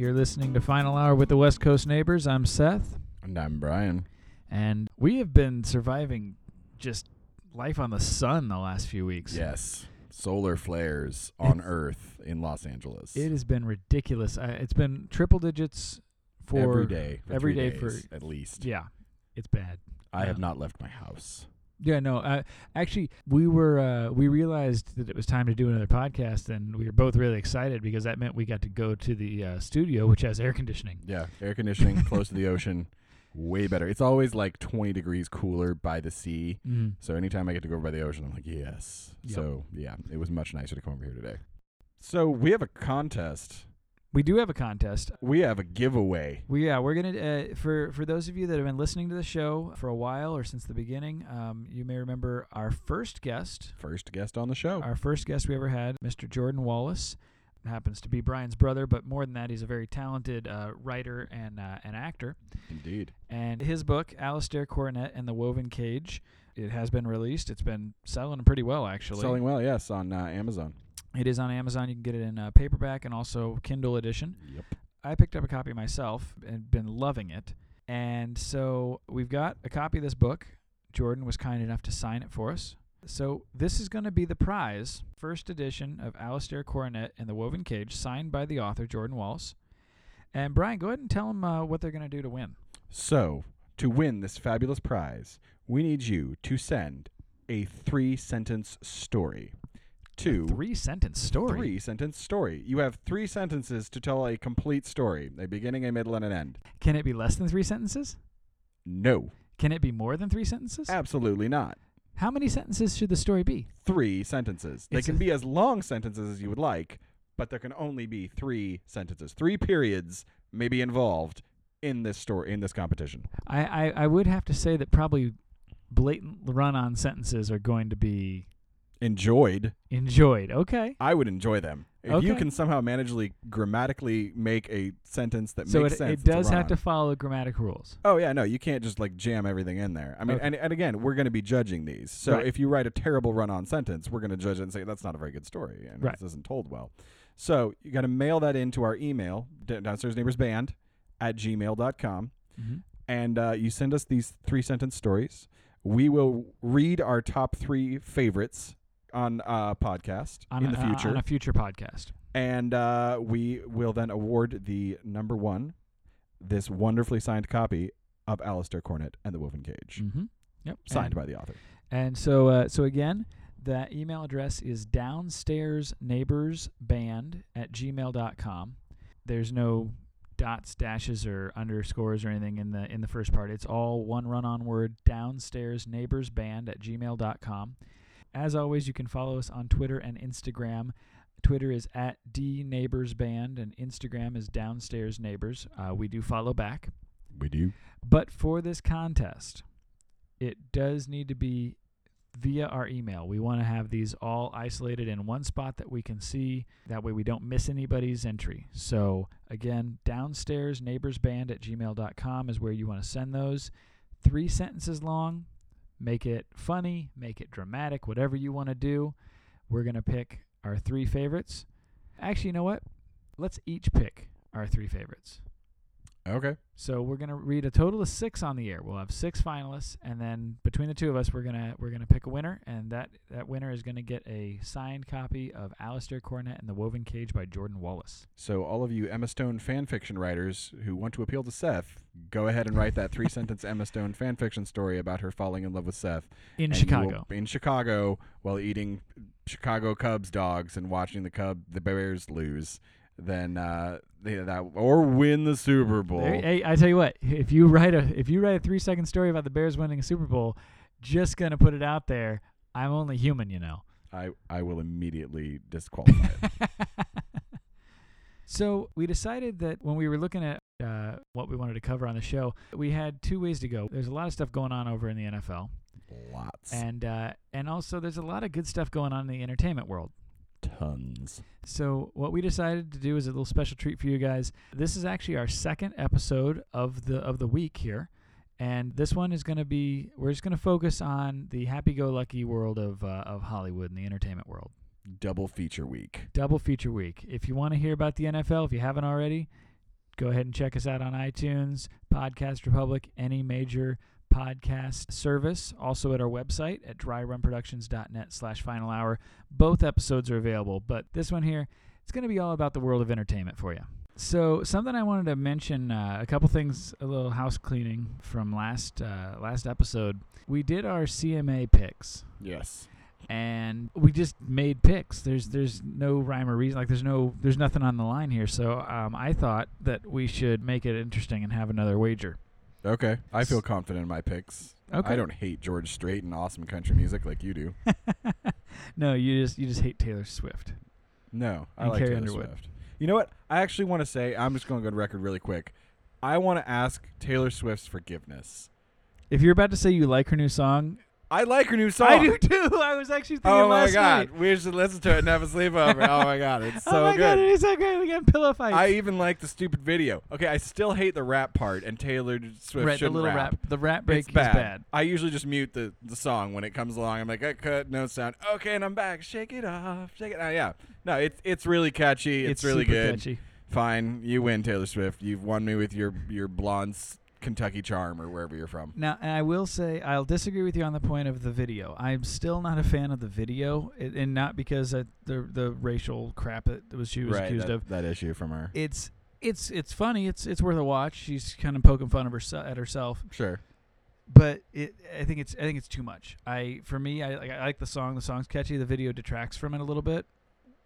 you're listening to Final Hour with the West Coast Neighbors. I'm Seth, And I'm Brian. and we have been surviving just life on the sun the last few weeks. Yes. Solar flares on Earth in Los Angeles. It has been ridiculous. I, it's been triple digits for every day. For every day for- at least. Yeah, it's bad. I have not left my house. Yeah, no. Uh, actually, we were uh, we realized that it was time to do another podcast, and we were both really excited because that meant we got to go to the uh, studio, which has air conditioning. Yeah, air conditioning, close to the ocean, way better. It's always like 20 degrees cooler by the sea. Mm. So anytime I get to go over by the ocean, I'm like, yes. Yep. So yeah, it was much nicer to come over here today. So we have a contest. We do have a contest. We have a giveaway. We yeah, we're gonna uh, for for those of you that have been listening to the show for a while or since the beginning, um, you may remember our first guest, First guest on the show. our first guest we ever had, Mr. Jordan Wallace, happens to be Brian's brother, but more than that, he's a very talented uh, writer and uh, an actor. Indeed. And his book, Alistair Coronet and the Woven Cage, it has been released. It's been selling pretty well, actually. Selling well, yes, on uh, Amazon. It is on Amazon. You can get it in uh, paperback and also Kindle edition. Yep. I picked up a copy myself and been loving it. And so we've got a copy of this book. Jordan was kind enough to sign it for us. So this is going to be the prize, first edition of Alistair Coronet and the Woven Cage, signed by the author Jordan Wallace. And Brian, go ahead and tell them uh, what they're going to do to win. So, to win this fabulous prize, we need you to send a three sentence story to Three sentence story. three sentence story. You have three sentences to tell a complete story, a beginning, a middle, and an end. Can it be less than three sentences? No, Can it be more than three sentences? absolutely not. How many sentences should the story be? Three sentences. They It's can be as long sentences as you would like, but there can only be three sentences. Three periods may be involved in this story in this competition. I, I, I would have to say that probably blatant run on sentences are going to be Enjoyed. enjoyed. Okay. I would enjoy them. If you can somehow managely grammatically make a sentence that So makes it, sense, it does have to follow grammatic rules. Oh yeah, no, you can't just like jam everything in there. I mean, Okay. and, and again, we're going to be judging these. So Right. if you write a terrible run-on sentence, we're going to judge it and say that's not a very good story and Right. this isn't told well. So you got to mail that into our email downstairs neighbors band at gmail.com Mm-hmm. and uh, you send us these three sentence stories. We will read our top three favorites on a podcast On, in a, the uh, future, on a future podcast. and uh, we will then award the number one, this wonderfully signed copy of Alistair Cornet and the Woven Cage, Mm-hmm. Yep. signed and, by the author. And so, uh, so again, the email address is downstairsneighborsband at gmail.com. There's no dots, dashes, or underscores or anything in the in the first part. It's all one run-on word. Downstairsneighborsband at gmail.com. As always, you can follow us on Twitter and Instagram. Twitter is at D Neighbors Band, and Instagram is downstairs neighbors. Uh, we do follow back. We do. But for this contest, it does need to be via our email. We want to have these all isolated in one spot that we can see. That way we don't miss anybody's entry. So again, downstairs neighborsband at gmail.com is where you want to send those. Three sentences long. Make it funny, make it dramatic, whatever you want to do. We're going to pick our three favorites. Actually, you know what? Let's each pick our three favorites. Okay. So we're gonna read a total of six on the air. We'll have six finalists, and then between the two of us, we're gonna we're gonna pick a winner, and that that winner is gonna get a signed copy of Alistair Cornet and the Woven Cage by Jordan Wallace. So all of you Emma Stone fan fiction writers who want to appeal to Seth, go ahead and write that three sentence Emma Stone fan fiction story about her falling in love with Seth In Chicago. in Chicago, while eating Chicago Cubs dogs and watching the Cub the Bears lose. Then uh, they, that or win the Super Bowl. Hey, I tell you what, if you write a if you write a three second story about the Bears winning a Super Bowl, just gonna put it out there. I'm only human, you know. I I will immediately disqualify it. So we decided that when we were looking at uh, what we wanted to cover on the show, we had two ways to go. There's a lot of stuff going on over in the NFL, Lots. and uh, and also there's a lot of good stuff going on in the entertainment world. tons. So what we decided to do is a little special treat for you guys. This is actually our second episode of the of the week here. And this one is going to be we're just going to focus on the happy-go-lucky world of uh, of Hollywood and the entertainment world. Double feature week. Double feature week. If you want to hear about the NFL, if you haven't already, go ahead and check us out on iTunes, Podcast Republic, any major podcast service. Also at our website at dryrunproductions.net slash final hour. Both episodes are available, but this one here, it's going to be all about the world of entertainment for you. So something I wanted to mention, uh, a couple things, a little house cleaning from last uh, last episode. We did our CMA picks Yes. And we just made picks. There's there's no rhyme or reason. Like there's no there's nothing on the line here. So um, I thought that we should make it interesting and have another wager. Okay. I feel confident in my picks. Okay. I don't hate George Strait and awesome country music like you do. no, you just you just hate Taylor Swift. No, I And like Carrie Taylor Underwood. Swift. You know what? I actually want to say I'm just going to go to record really quick. I want to ask Taylor Swift's forgiveness. If you're about to say you like her new song, I like her new song. I do too. I was actually thinking Oh my last god, night. we should listen to it and have a sleepover. oh my god, it's so good. oh my good. god, it is so great. We got pillow fights. I even like the stupid video. Okay, I still hate the rap part, and Taylor Swift right, the shouldn't little rap. rap. The rap break It's is bad. bad. I usually just mute the, the song when it comes along. I'm like, I cut, no sound. Okay, and I'm back. Shake it off, shake it. Uh, yeah, no, it's it's really catchy. It's, really super good. Catchy. Fine, you win, Taylor Swift. You've won me with your your blonde Kentucky charm or wherever you're from. Now, and I will say, I'll disagree with you on the point of the video. I'm still not a fan of the video, it, and not because of the the racial crap that was she was right, accused that, of. that issue from her. It's it's it's funny. It's it's worth a watch. She's kind of poking fun of herself at herself, Sure. but it I think it's I think it's too much. I for me, I like I like the song. The song's catchy. The video detracts from it a little bit.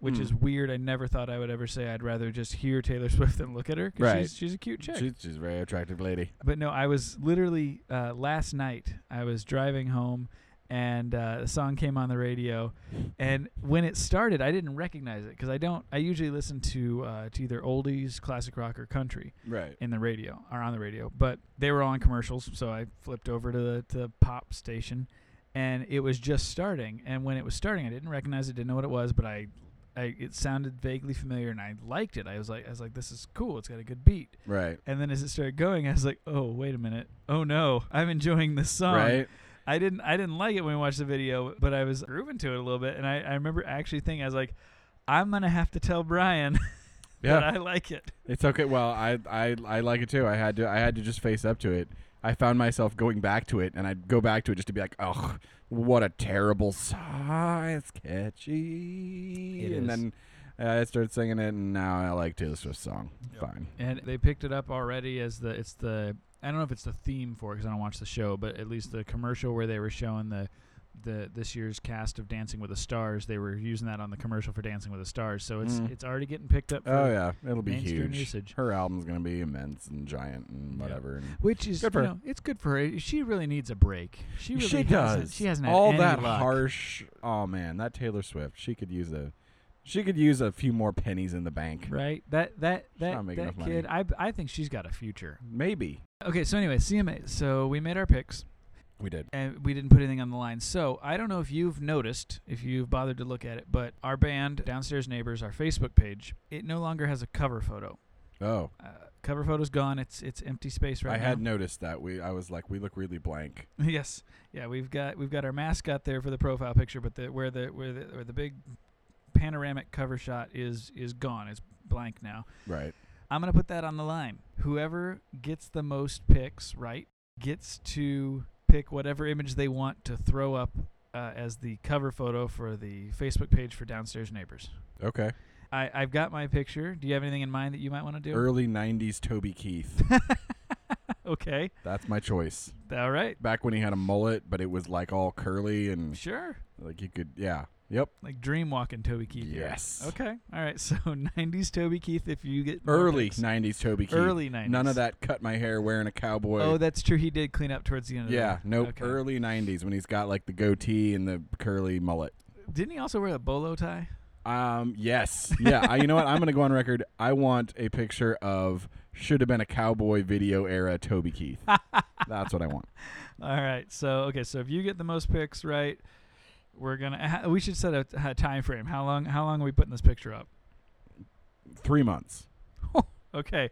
Which Hmm. is weird. I never thought I would ever say I'd rather just hear Taylor Swift than look at her. 'cause Right. She's, she's a cute chick. She's, she's a very attractive lady. But no, I was literally uh, last night. I was driving home, and uh, the song came on the radio. And when it started, I didn't recognize it because I don't. I usually listen to uh, to either oldies, classic rock, or country Right. in the radio or on the radio. But they were all on commercials, so I flipped over to the to the pop station, and it was just starting. And when it was starting, I didn't recognize it, didn't know what it was, but I. I, it sounded vaguely familiar, and I liked it. I was like, I was like, "This is cool. It's got a good beat." Right. And then as it started going, I was like, "Oh, wait a minute! Oh no, I'm enjoying this song." Right. I didn't, I didn't like it when we watched the video, but I was grooving to it a little bit, and I, I remember actually thinking, I was like, "I'm gonna have to tell Brian Yeah. that I like it." It's okay. Well, I, I I like it too. I had to I had to just face up to it. I found myself going back to it, and I'd go back to it just to be like, "Oh, what a terrible song! It's catchy." It and then uh, I started singing it, and now I like Taylor Swift's song. Yep. Fine. And they picked it up already as the, it's the, I don't know if it's the theme for it because I don't watch the show, but at least the commercial where they were showing the, the this year's cast of Dancing with the Stars, they were using that on the commercial for Dancing with the Stars. So it's Mm. it's already getting picked up. For, Oh yeah, it'll be huge. usage. Her album's gonna be immense and giant and Yeah. whatever. And Which is, Good for you know, it's good for her. She really needs a break. She really she does. She hasn't all that luck. harsh. Oh man, that Taylor Swift. She could use a. She could use a few more pennies in the bank. Right? That that that that kid. I I think she's got a future. Maybe Okay, so anyway, CMA. So we made our picks, we did. and we didn't put anything on the line. So I don't know if you've noticed, if you've bothered to look at it, but our band, Downstairs Neighbors, our Facebook page, it no longer has a cover photo. Oh, Uh, cover photo's gone. It's it's empty space right I now. I had noticed that. We. I was like, we look really blank. yes, yeah, we've got we've got our mascot there for the profile picture, but the where the where the where the big panoramic cover shot is is gone. It's blank now. Right. I'm gonna put that on the line. Whoever gets the most picks right gets to pick whatever image they want to throw up uh, as the cover photo for the Facebook page for Downstairs Neighbors. Okay. I, I've got my picture. Do you have anything in mind that you might want to do? Early '90s Toby Keith. okay. That's my choice. All right. Back when he had a mullet, but it was like all curly and Sure. like you could. Yeah. Yep. Like dream walking Toby Keith. here. Yes. Okay. All right. So 90s Toby Keith. If you get Early picks. '90s Toby Keith. Early 90s. None of that cut my hair wearing a cowboy. Oh, that's true. He did clean up towards the end of yeah. the Nope. Okay. Early '90s when he's got like the goatee and the curly mullet. Didn't he also wear a bolo tie? Um, yes. Yeah. I, you know what? I'm going to go on record. I want a picture of should have been a cowboy video era Toby Keith. That's what I want. All right. So okay. So if you get the most picks right, we're gonna. ha- We should set a, a time frame. How long? How long are we putting this picture up? Three months. Okay.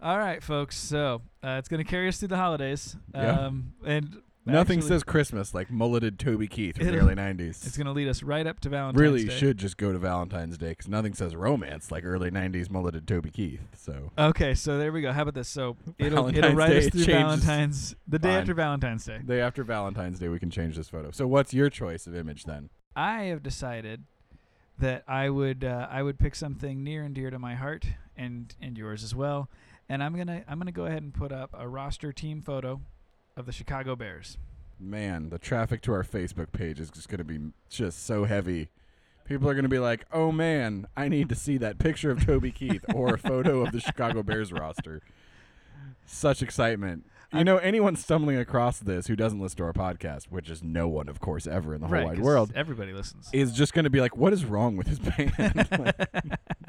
All right, folks. So uh, it's gonna carry us through the holidays. Yeah. Um, and Nothing actually, says Christmas like mulleted Toby Keith from the early 90s. it's gonna lead us right up to Valentine's really Day. should just go to Valentine's Day because nothing says romance like early 90s mulleted Toby Keith. So Okay, so there we go. How about this? So it'll it'll Valentine's Day us through changes. Valentine's the day Fine. after Valentine's Day. The day after Valentine's Day, we can change this photo. So what's your choice of image then? I have decided that I would uh, I would pick something near and dear to my heart and and yours as well. And I'm gonna I'm gonna go ahead and put up a roster team photo of the Chicago Bears. Man, the traffic to our Facebook page is just going to be just so heavy. People are going to be like, "Oh man, I need to see that picture of Toby Keith or a photo of the Chicago Bears roster." Such excitement. You know, anyone stumbling across this who doesn't listen to our podcast, which is no one, of course, ever in the whole right, wide world, Everybody listens. is just going to be like, "What is wrong with his band?" Like,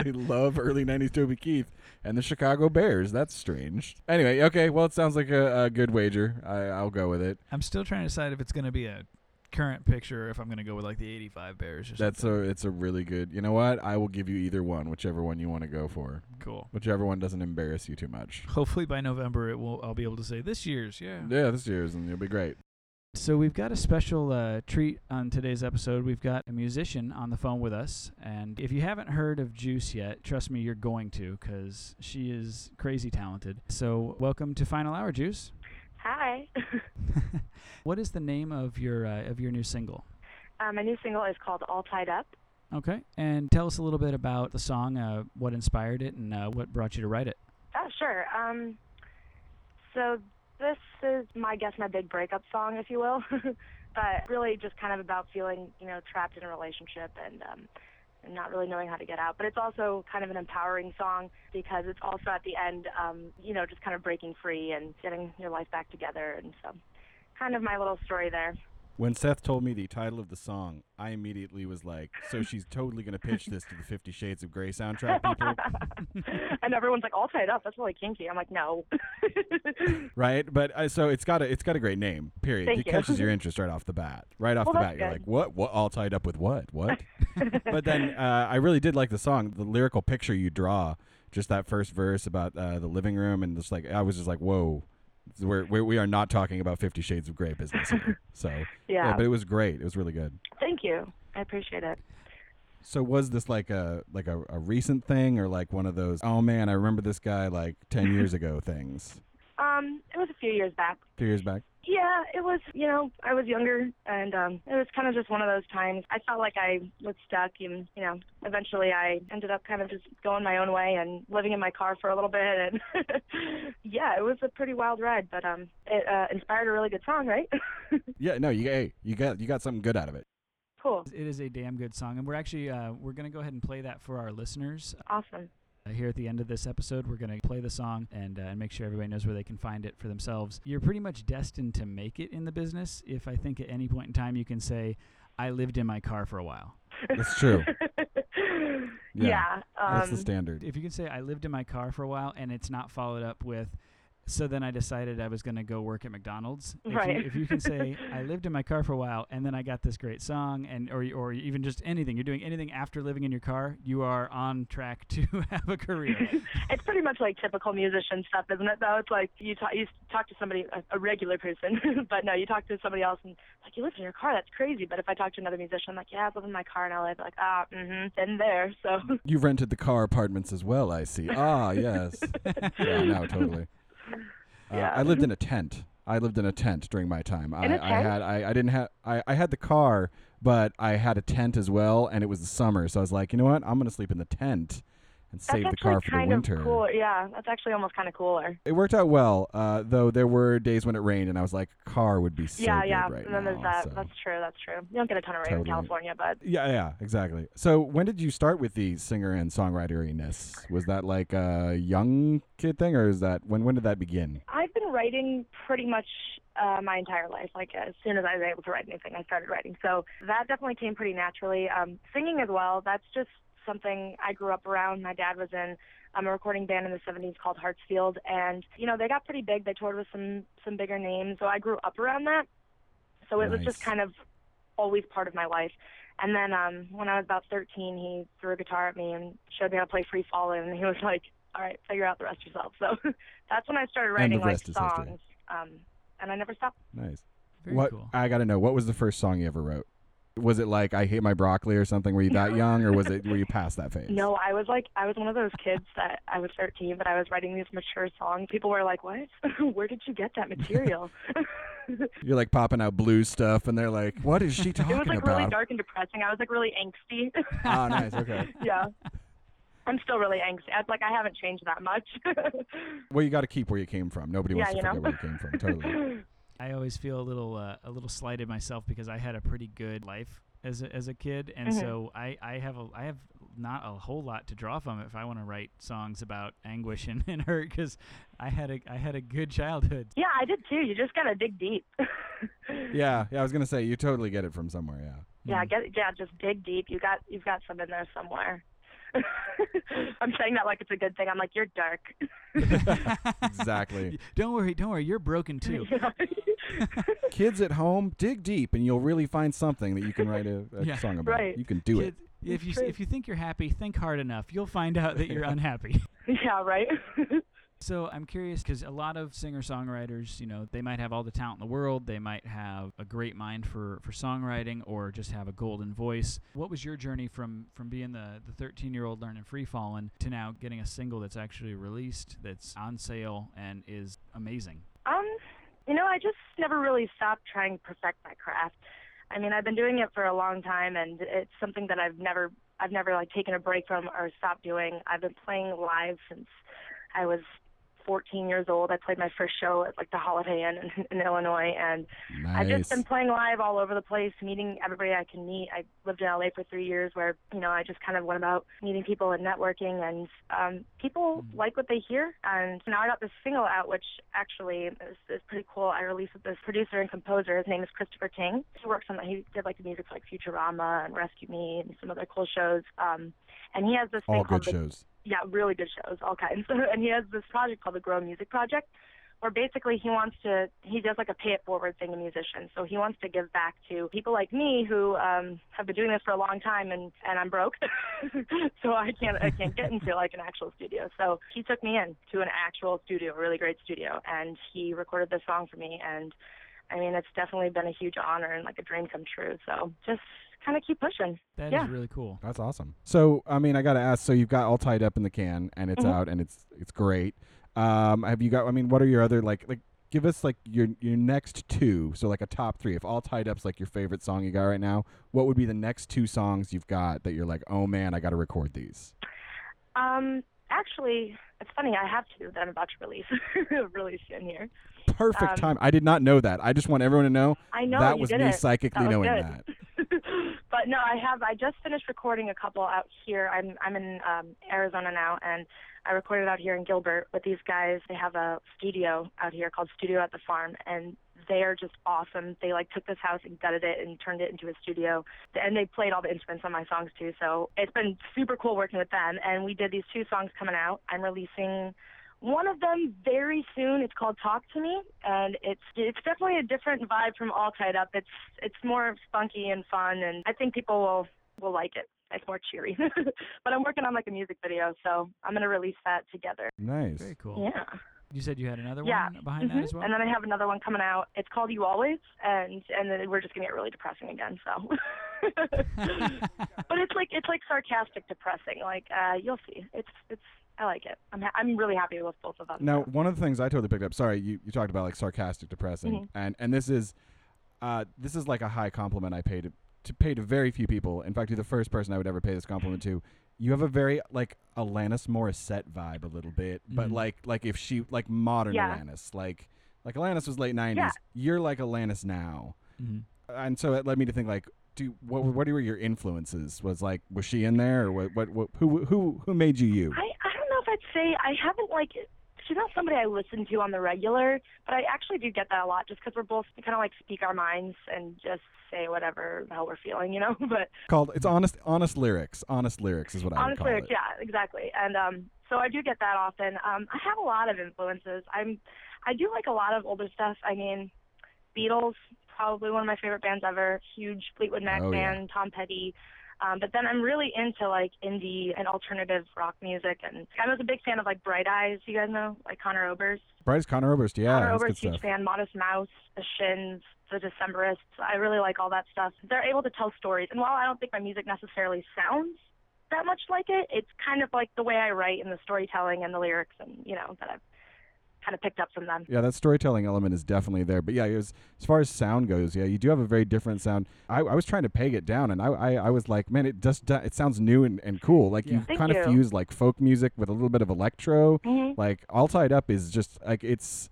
they love early '90s Toby Keith and the Chicago Bears. That's strange. Anyway, okay. Well, it sounds like a, a good wager. I, I'll go with it. I'm still trying to decide if it's gonna be a current picture or if I'm gonna go with like the '85 Bears or That's something. a it's a really good. You know what? I will give you either one, whichever one you want to go for. cool. Whichever one doesn't embarrass you too much. Hopefully by November it will. I'll be able to say this year's. Yeah. Yeah, this year's and you'll be great. So we've got a special uh, treat on today's episode. We've got a musician on the phone with us, and if you haven't heard of Juice yet, trust me, you're going to, because she is crazy talented. So welcome to Final Hour, Juice. Hi. what is the name of your uh, of your new single? um, my new single is called All Tied Up. Okay, and tell us a little bit about the song, uh, what inspired it, and uh, what brought you to write it. Oh, sure. Um, so this is, my guess, my big breakup song, if you will. but really just kind of about feeling, you know, trapped in a relationship and, um, and not really knowing how to get out. But it's also kind of an empowering song because it's also at the end, um, you know, just kind of breaking free and getting your life back together. And so kind of my little story there. When Seth told me the title of the song, I immediately was like, "So she's totally gonna pitch this to the Fifty Shades of Grey soundtrack people, and everyone's like, all tied up. That's really kinky. I'm like, no. right?" But uh, so it's got a it's got a great name. Period. Thank it you. catches your interest right off the bat. Right off Well, the bat, you're like, "What? What? All tied up with what? What?" but then uh, I really did like the song, the lyrical picture you draw, just that first verse about uh, the living room, and just like I was just like, "Whoa." We're, we're, we are not talking about Fifty Shades of Grey business here. So, yeah. but it was great. It was really good. Thank you. I appreciate it. So was this like a like a, a recent thing or like one of those oh man I remember this guy like ten years ago things Um, it was a few years back. a few years back Yeah, it was, you know, I was younger and um it was kind of just one of those times. I felt like I was stuck and, you know, eventually I ended up kind of just going my own way and living in my car for a little bit and yeah, it was a pretty wild ride, but um it uh, inspired a really good song, right? yeah no you hey, you got you got something good out of it cool. It is a damn good song, and we're actually uh, we're gonna go ahead and play that for our listeners. Awesome. Uh, here at the end of this episode, we're going to play the song and, uh, and make sure everybody knows where they can find it for themselves. You're pretty much destined to make it in the business if I think at any point in time you can say, I lived in my car for a while. That's true yeah. um, that's the standard If you can say, I lived in my car for a while and it's not followed up with, so then I decided I was going to go work at McDonald's. If, Right. you, if you can say, I lived in my car for a while and then I got this great song, and or, or even just anything, you're doing anything after living in your car, you are on track to have a career. it's pretty much like typical musician stuff, isn't it? Though it's like you talk, you talk to somebody, a, a regular person, but no, you talk to somebody else and like you live in your car. That's crazy. But if I talk to another musician, I'm like, yeah, I live in my car in LA. They're like, ah, mm-hmm, been there. So you've rented the car apartments as well I see ah yes yeah no totally uh, Yeah. I lived in a tent. I lived in a tent during my time. I I had I, I didn't have I, I had the car but I had a tent as well and it was the summer so I was like you know what? I'm gonna sleep in the tent and that's save the car for the winter of cooler. Yeah, that's actually almost kind of cooler. It worked out well, uh, though there were days when it rained, and I was like, "Car would be so yeah, good yeah. right and then now." there's that. so- That's true. That's true. You don't get a ton of rain in California, but Yeah, yeah, exactly. So, when did you start with the singer and songwriteriness? Was that like a young kid thing, or is that when? When did that begin? I've been been writing pretty much uh, my entire life. Like as soon as I was able to write anything, I started writing. So that definitely came pretty naturally. Um, singing as well. That's just something I grew up around. My dad was in um, a recording band in the 70s called Hartsfield, and you know they got pretty big. They toured with some some bigger names, so I grew up around that. So it was just kind of always part of my life. And then um, when I was about 13, he threw a guitar at me and showed me how to play Free Fallin', and he was like, "All right, figure out the rest yourself." So that's when I started writing the like rest is history. songs, um, and I never stopped. Nice. Very what cool. I got to know, what was the first song you ever wrote? Was it like I hate my broccoli or something? Were you that young, or was it were you past that phase? No, I was like, I was one of those kids that I was 13, but I was writing these mature songs. People were like, "What? Where did you get that material?" You're like popping out blue stuff, and they're like, "What is she talking about?" it was like about?" really dark and depressing. I was like really angsty. Oh, nice. Okay. yeah. I'm still really angsty. I, like I haven't changed that much. Well, you got to keep where you came from. Nobody wants Yeah, to forget know. where you came from. Totally. I always feel a little uh, a little slighted myself because I had a pretty good life as a, as a kid, and Mhm. so I, I have a I have not a whole lot to draw from if I want to write songs about anguish and, and hurt because I had a I had a good childhood. yeah, I did too. You just gotta dig deep. yeah, yeah. I was gonna say you totally get it from somewhere. Yeah. Yeah, get yeah, just dig deep. You got you've got some in there somewhere. I'm saying that like it's a good thing. I'm like you're dark. Exactly. Don't worry, don't worry. You're broken too. Kids at home, dig deep, and you'll really find something that you can write a, a Yeah. song about. Right. You can do it. If you if you think you're happy, think hard enough. You'll find out that you're unhappy. yeah, right. So I'm curious because a lot of singer-songwriters, you know, they might have all the talent in the world. They might have a great mind for, for songwriting or just have a golden voice. What was your journey from, from being the, the 13-year-old learning free falling to now getting a single that's actually released, that's on sale, and is amazing? Um, you know, I just never really stopped trying to perfect my craft. I mean, I've been doing it for a long time, and it's something that I've never, I've never like taken a break from or stopped doing. I've been playing live since I was 14 years old. I played my first show at like the Holiday Inn in, in Illinois, and I've just been playing live all over the place, meeting everybody I can meet. I lived in LA for three years, where you know I just kind of went about meeting people and networking, and um, people like what they hear. And now I got this single out, which actually is, is pretty cool. I released with this producer and composer. His name is Christopher Tyng. He works on he did like the music for like Futurama and Rescue Me and some other cool shows. Um, and he has this thing All called good the shows. Yeah, really good shows, all kinds. and he has this project called the Grow Music Project, where basically he wants to he does like a pay it forward thing to musicians. So he wants to give back to people like me who um have been doing this for a long time and and I'm broke. so I can't I can't get into like an actual studio. So he took me in to an actual studio, a really great studio, and he recorded this song for me and I mean, it's definitely been a huge honor and like a dream come true. So just kind of keep pushing. That is Yeah. really cool. That's awesome. So, I mean, I got to ask. So, you've got all tied up in the can, and it's Mhm. out, and it's it's great. Um, have you got? I mean, what are your other like like? Give us like your your next two. So, like a top three. If all tied up's like your favorite song you got right now, what would be the next two songs you've got that you're like, oh man, I got to record these. Um, actually, it's funny. I have two that I'm about to release release soon here. Perfect Um, time. I did not know that. I just want everyone to know I know that was did me it. psychically That was knowing good. that. But no, I have. I just finished recording a couple out here. I'm I'm in um, Arizona now, and I recorded out here in Gilbert with these guys. They have a studio out here called Studio at the Farm, and they are just awesome. They like took this house and gutted it and turned it into a studio, and they played all the instruments on my songs too. So it's been super cool working with them. And we did these two songs coming out. I'm releasing one of them very soon. It's called Talk to Me, and it's it's definitely a different vibe from All Tied Up. It's it's more spunky and fun, and I think people will will like it. It's more cheery. but I'm working on like a music video, so I'm gonna release that together. Nice. Very cool. Yeah. You said you had another Yeah. one behind Mhm. that as well? And then I have another one coming out. It's called You Always, and and then we're just gonna get really depressing again. So, but it's like it's like sarcastic depressing. Like uh, you'll see. It's it's I like it. I'm ha- I'm really happy with both of them. Now, one of the things I totally picked up. Sorry, you, you talked about like sarcastic, depressing, Mhm. and and this is, uh, this is like a high compliment I pay to to pay to very few people. In fact, you're the first person I would ever pay this compliment to. You have a very like Alanis Morissette vibe a little bit, but Mhm. like like if she like modern Yeah. Alanis, like like Alanis was late '90s. Yeah. You're like Alanis now, Mhm. and so it led me to think like. Do, what what were your influences? Was like was she in there or what what, what who who who made you you? I I don't know if I'd say I haven't like she's not somebody I listen to on the regular, but I actually do get that a lot just because we're both kind of like speak our minds and just say whatever the hell we're feeling, you know. but Called it's honest honest lyrics. Honest lyrics is what I would honest call lyrics, it. yeah, exactly. And um, so I do get that often. Um, I have a lot of influences. I'm, I do like a lot of older stuff. I mean, Beatles, probably one of my favorite bands ever. Huge Fleetwood Mac Oh, yeah. fan, Tom Petty. Um, but then I'm really into like indie and alternative rock music, and I was a big fan of like Bright Eyes. You guys know, like Conor Oberst. Bryce Conor Oberst, yeah, Conor Oberst, huge stuff. fan. Modest Mouse, The Shins, The Decemberists. I really like all that stuff. They're able to tell stories, and while I don't think my music necessarily sounds that much like it, it's kind of like the way I write and the storytelling and the lyrics, and you know that I've kind of picked up from them. Yeah, that storytelling element is definitely there. But yeah, as, as far as sound goes, yeah, you do have a very different sound. I, I was trying to peg it down, and I, I, I was like, man, it just it sounds new and, and cool. Like Yeah. you Thank kind of fuse like folk music with a little bit of electro. hmm Like all tied up is just like it's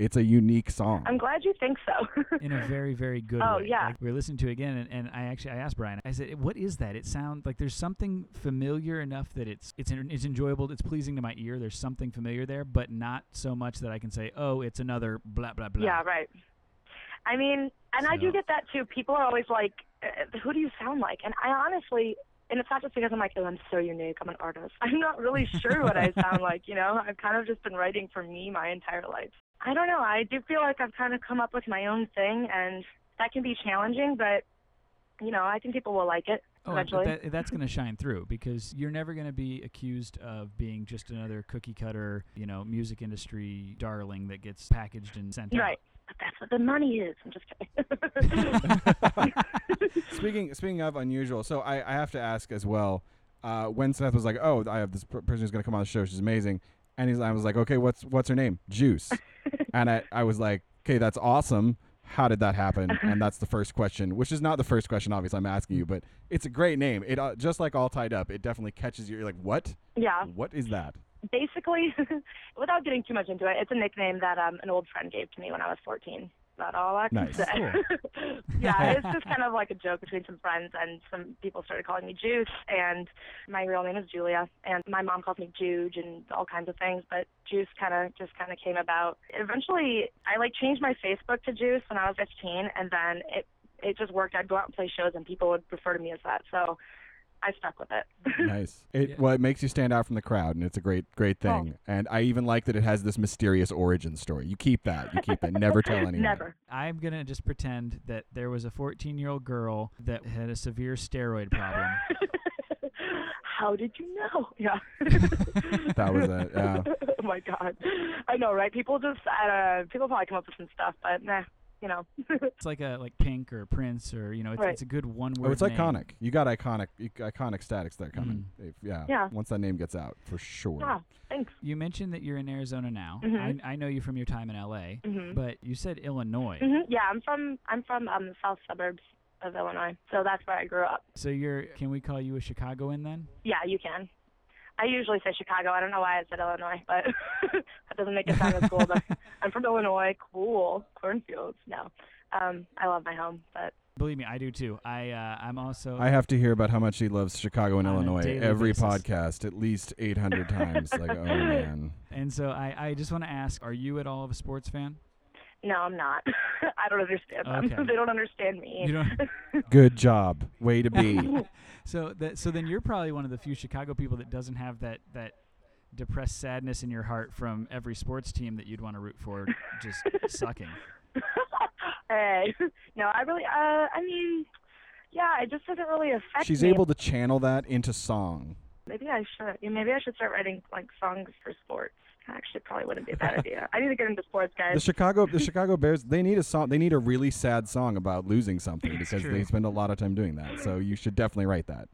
it's a unique song. I'm glad you think so. in a very very good way. Oh, way. yeah. Like, we were listening to it again, and, and I actually I asked Brian. I said, "What is that? It sounds like there's something familiar enough that it's it's it's enjoyable. It's pleasing to my ear. There's something familiar there, but not so much that I can say, oh, it's another blah blah blah. yeah, right. I mean, and I do get that too. People are always like, uh, "Who do you sound like?" And I honestly, and it's not just because I'm like, "Oh, I'm so unique. I'm an artist." I'm not really sure what I sound like. You know, I've kind of just been writing for me my entire life. I don't know. I do feel like I've kind of come up with my own thing, and that can be challenging, but you know, I think people will like it Oh, eventually. that, that's going to shine through because you're never going to be accused of being just another cookie cutter, you know, music industry darling that gets packaged and sent out. right. But that's what the money is. I'm just kidding. speaking speaking of unusual, so I, I have to ask as well. Uh, when Seth was like, "Oh, I have this per- person who's going to come on the show. She's amazing," and he's, I was like, "Okay, what's what's her name? Juice." and I, I was like, "Okay, that's awesome. How did that happen?" And that's the first question, which is not the first question, obviously. I'm asking you, but it's a great name. It uh, just like all tied up. It definitely catches you. You're like, "What? yeah. What is that?" basically, without getting too much into it, it's a nickname that um, an old friend gave to me when I was 14. That's all I can Nice. say. yeah, it's just kind of like a joke between some friends, and some people started calling me Juice, and my real name is Julia, and my mom calls me Juge and all kinds of things, but Juice kind of just kind of came about. Eventually, I like changed my Facebook to Juice when I was 15, and then it it just worked. I'd go out and play shows, and people would refer to me as that, so I stuck with it. nice. It Yeah. well, it makes you stand out from the crowd, and it's a great great Oh. thing. And I even like that it has this mysterious origin story. You keep that. You keep that. Never tell anyone. Never. I'm going to just pretend that there was a 14 year old girl that had a severe steroid problem. How did you know? Yeah. That was it, yeah. oh my god. I know, right? People just uh people probably come up with some stuff, but nah, you know. It's like a like Pink or Prince or you know, it's, Right. it's a good one word. Oh, it's iconic. You got iconic, iconic statics there coming. Mm. If- yeah. Yeah. Once that name gets out, for sure. wow, thanks. You mentioned that you're in Arizona now. Mhm. I, I know you from your time in LA, Mhm. but you said Illinois. Mhm. Yeah, I'm from I'm from um the south suburbs of Illinois. So that's where I grew up. So you're can we call you a Chicagoan then? Yeah, you can. I usually say Chicago. I don't know why I said Illinois, but that doesn't make it sound as cool. But I'm from Illinois. Cool. Cornfields. No. Um, I love my home, but Believe me, I do too. I uh, I'm also I have to hear about how much he loves Chicago and Illinois every basis. podcast at least 800 times. Like, oh man. and so I, I just want to ask, are you at all of a sports fan? no, I'm not. I don't understand them. Okay. they don't understand me. You don't Good job. Way to be. So that so then you're probably one of the few Chicago people that doesn't have that that depressed sadness in your heart from every sports team that you'd want to root for just sucking. hey, no, I really, uh, I mean, yeah, it just doesn't really affect She's me. able to channel that into song. Maybe I should. Yeah, maybe I should start writing like songs for sports. Actually, probably wouldn't be a bad idea. I need to get into sports, guys. The. Chicago, the Chicago Bears, they need a song. They need a really sad song about losing something because true. they spend a lot of time doing that. So you should definitely write that,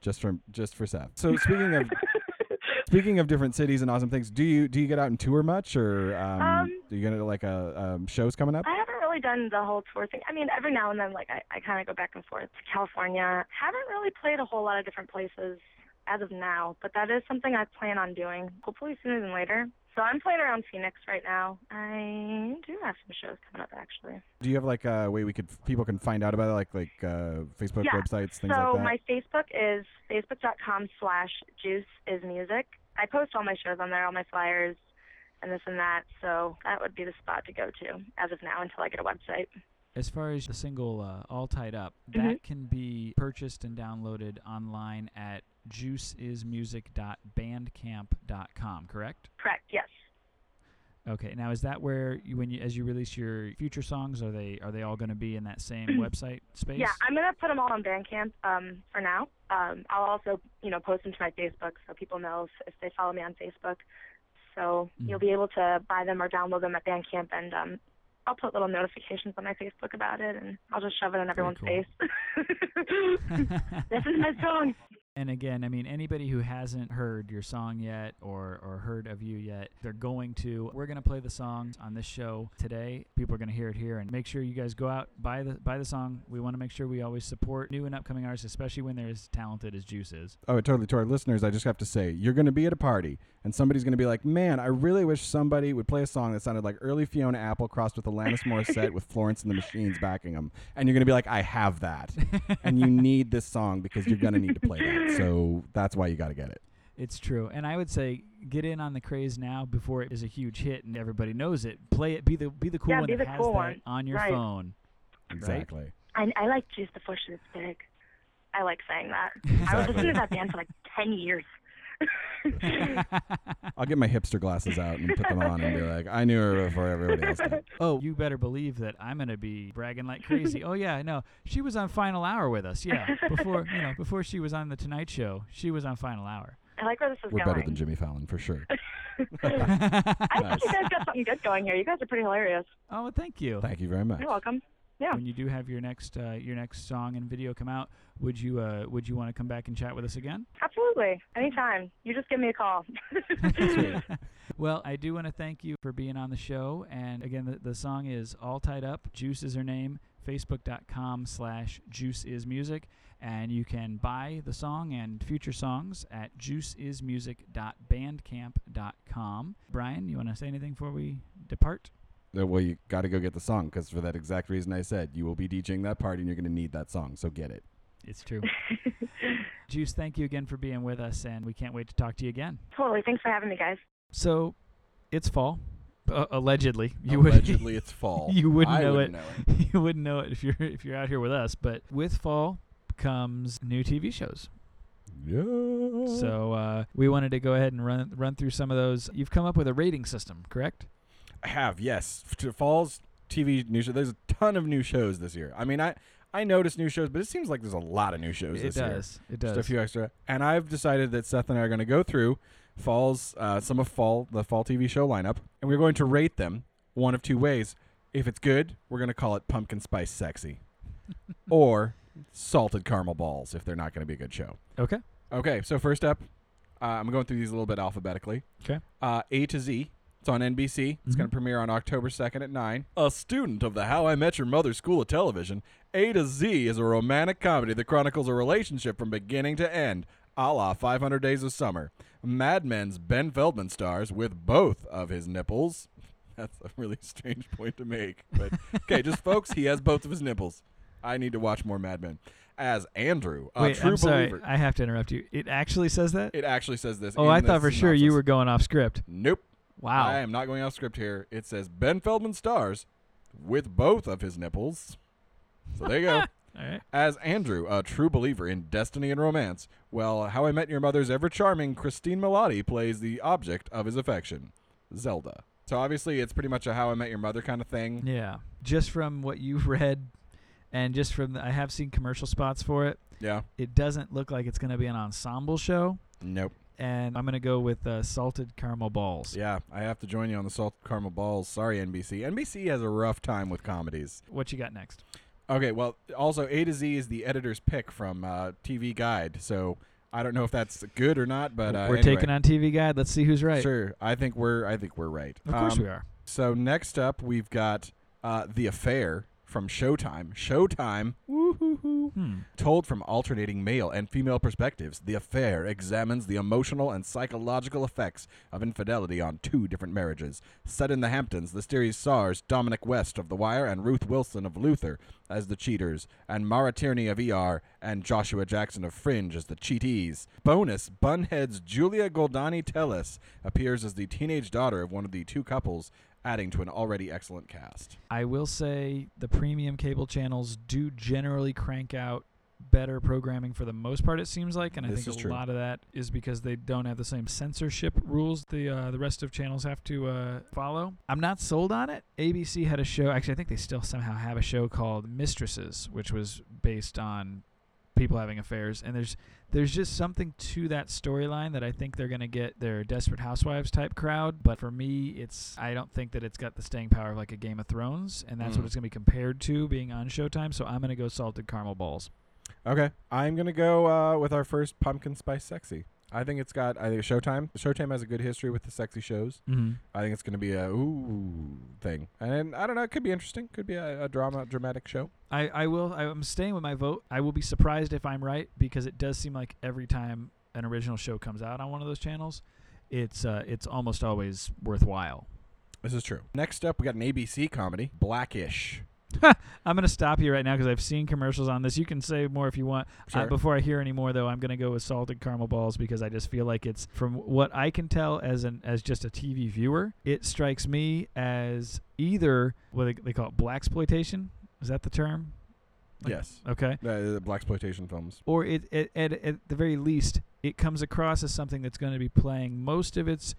just for just for Seth. So speaking of speaking of different cities and awesome things, do you do you get out and tour much, or um, Um, do you get like a um, shows coming up? I haven't really done the whole tour thing. I mean, every now and then, like I, I kind of go back and forth to California. Haven't really played a whole lot of different places as of now, but that is something I plan on doing. Hopefully sooner than later. So I'm playing around Phoenix right now. I do have some shows coming up actually. Do you have like a way we could people can find out about it, like like uh, Facebook Yeah. websites, things so like that? So my Facebook is facebook.com slash juice is music. I post all my shows on there, all my flyers, and this and that. So that would be the spot to go to as of now until I get a website. As far as the single uh, All Tied Up, that can be purchased and downloaded online at juiceismusic.bandcamp.com, correct? Correct. Yes. Okay. Now is that where you when you as you release your future songs are they are they all going to be in that same website space? Yeah, I'm gonna put them all on Bandcamp um, for now. Um, I'll also, you know, post them to my Facebook so people know if, if they follow me on Facebook. So Mhm. you'll be able to buy them or download them at Bandcamp, and um, I'll put little notifications on my Facebook about it, and I'll just shove it in everyone's cool. face. this is my song. And again, I mean, anybody who hasn't heard your song yet or, or heard of you yet, they're going to. We're going to play the songs on this show today. People are going to hear it here, and make sure you guys go out buy the buy the song. We want to make sure we always support new and upcoming artists, especially when they're as talented as Juice is. Oh, totally. To our listeners, I just have to say, you're going to be at a party, and somebody's going to be like, "Man, I really wish somebody would play a song that sounded like early Fiona Apple crossed with Alanis Morissette with Florence and the Machines backing them." And you're going to be like, "I have that," and you need this song because you're going to need to play that. So that's why you got to get it. It's true, and I would say get in on the craze now before it is a huge hit and everybody knows it. Play it. Be the be the cool Yeah, one be that the has cool that one. on your Right. phone. Exactly. I, I like Juice before she was big. I like saying that. I was listening to that band for like ten years. I'll get my hipster glasses out and put them on and be like, "I knew her before everybody else did." Oh, you better believe that I'm gonna be bragging like crazy. oh yeah, no, she was on Final Hour with us. Yeah, before you know, before she was on the Tonight Show, she was on Final Hour. I like where this is We're going. better than Jimmy Fallon for sure. I think you guys got something good going here. You guys are pretty hilarious. oh, well, thank you. Thank you very much. You're welcome. Yeah. When you do have your next uh, your next song and video come out, would you uh, would you want to come back and chat with us again? Absolutely. Anytime. You just give me a call. Well, I do want to thank you for being on the show. And again, the, the song is All Tied Up. Juice is her name. Facebook.com slash Juice is Music. And you can buy the song and future songs at juiceismusic.bandcamp.com. Brian, you want to say anything before we depart? Well, you got to go get the song because for that exact reason I said, you will be DJing that party and you're going to need that song. So get it. It's true. Juice, thank you again for being with us, and we can't wait to talk to you again. totally. Thanks for having me, guys. So, it's fall, uh, allegedly. You Allegedly, it's fall. you wouldn't I know wouldn't it. know it. you wouldn't know it if you're if you're out here with us. But with fall comes new TV shows. Yeah. So uh, we wanted to go ahead and run run through some of those. You've come up with a rating system, correct? I have yes. To fall's TV new show. There's a ton of new shows this year. I mean, I I noticed new shows, but it seems like there's a lot of new shows It this year. does. It Just does. a few extra. And I've decided that Seth and I are going to go through fall's uh, some of fall the fall TV show lineup, and we're going to rate them one of two ways. If it's good, we're going to call it pumpkin spice sexy, or salted caramel balls if they're not going to be a good show. Okay. Okay, so first up, uh, I'm going through these a little bit alphabetically. 'Kay. Uh, a to Z. It's on NBC. It's going Mhm. to premiere on October 2nd at 9. A student of the How I Met Your Mother School of Television, A to Z is a romantic comedy that chronicles a relationship from beginning to end, a la 500 Days of Summer. Mad Men's Ben Feldman stars with both of his nipples. That's a really strange point to make. But okay, just folks, he has both of his nipples. I need to watch more Mad Men. As Andrew, a Wait, true I'm sorry. believer. I have to interrupt you. It actually says that. It actually says this. oh, I thought for sure you were going off script. Nope. Wow. I am not going off script here. It says Ben Feldman stars with both of his nipples. So there you go. All right. As Andrew, a true believer in destiny and romance, well, How I Met Your Mother's ever charming Cristin Milioti plays the object of his affection, Zelda. So obviously, it's pretty much a How I Met Your Mother kind of thing. Yeah. Just from what you've read, and just from the, I have seen commercial spots for it. Yeah. It doesn't look like it's going to be an ensemble show, Nope. And I'm going to go with uh, salted caramel balls. Yeah, I have to join you on the salted caramel balls. Sorry, NBC. NBC has a rough time with comedies. What you got next? Okay, well, also A to Z is the editor's pick from uh, TV Guide, so I don't know if that's good or not, but uh, we're anyway. taking on TV Guide. Let's see who's right. Sure, I think we're I think we're right. Of course Um, we are. So next up, we've got uh, the affair from Showtime. Showtime. Hmm. Told from alternating male and female perspectives, The Affair examines the emotional and psychological effects of infidelity on two different marriages. Set in the Hamptons, the series stars Dominic West of The Wire and Ruth Wilson of Luther as the cheaters, and Maura Tierney of ER and Joshua Jackson of Fringe as the cheatees. Bonus Bunhead's Julia Goldani Telles appears as the teenage daughter of one of the two couples, adding to an already excellent cast. I will say the premium cable channels do generally crank out better programming for the most part. It seems like, and I This think a true. lot of that is because they don't have the same censorship rules the uh, the rest of channels have to uh, follow. I'm not sold on it. ABC had a show. Actually, I think they still somehow have a show called Mistresses, which was based on people having affairs and there's there's just something to that storyline that I think they're going to get their desperate housewives type crowd but for me it's I don't think that it's got the staying power of like a Game of Thrones and that's Mm. what it's going to be compared to being on Showtime so I'm going to go salted caramel balls Okay, I'm gonna go uh, with our first pumpkin spice sexy. I think it's got. I think Showtime. Showtime has a good history with the sexy shows. mm-hmm. I think it's gonna be a ooh thing, and I don't know. It could be interesting. Could be a, a drama, dramatic show. I, I will I'm staying with my vote I will be surprised if I'm right because it does seem like every time an original show comes out on one of those channels it's uh, it's almost always worthwhile This is true. Next up, we got an ABC comedy, Blackish. I'm going to stop you right now because I've seen commercials on this. You can say more if you want. Uh, before I hear any more, though, I'm going to go with salted caramel balls because I just feel like it's from what I can tell as an as just a TV viewer, it strikes me as either what they, they call it black exploitation. Is that the term? Like- yes, Okay. uh, the black exploitation films. Or it, it at at the very least, it comes across as something that's going to be playing most of its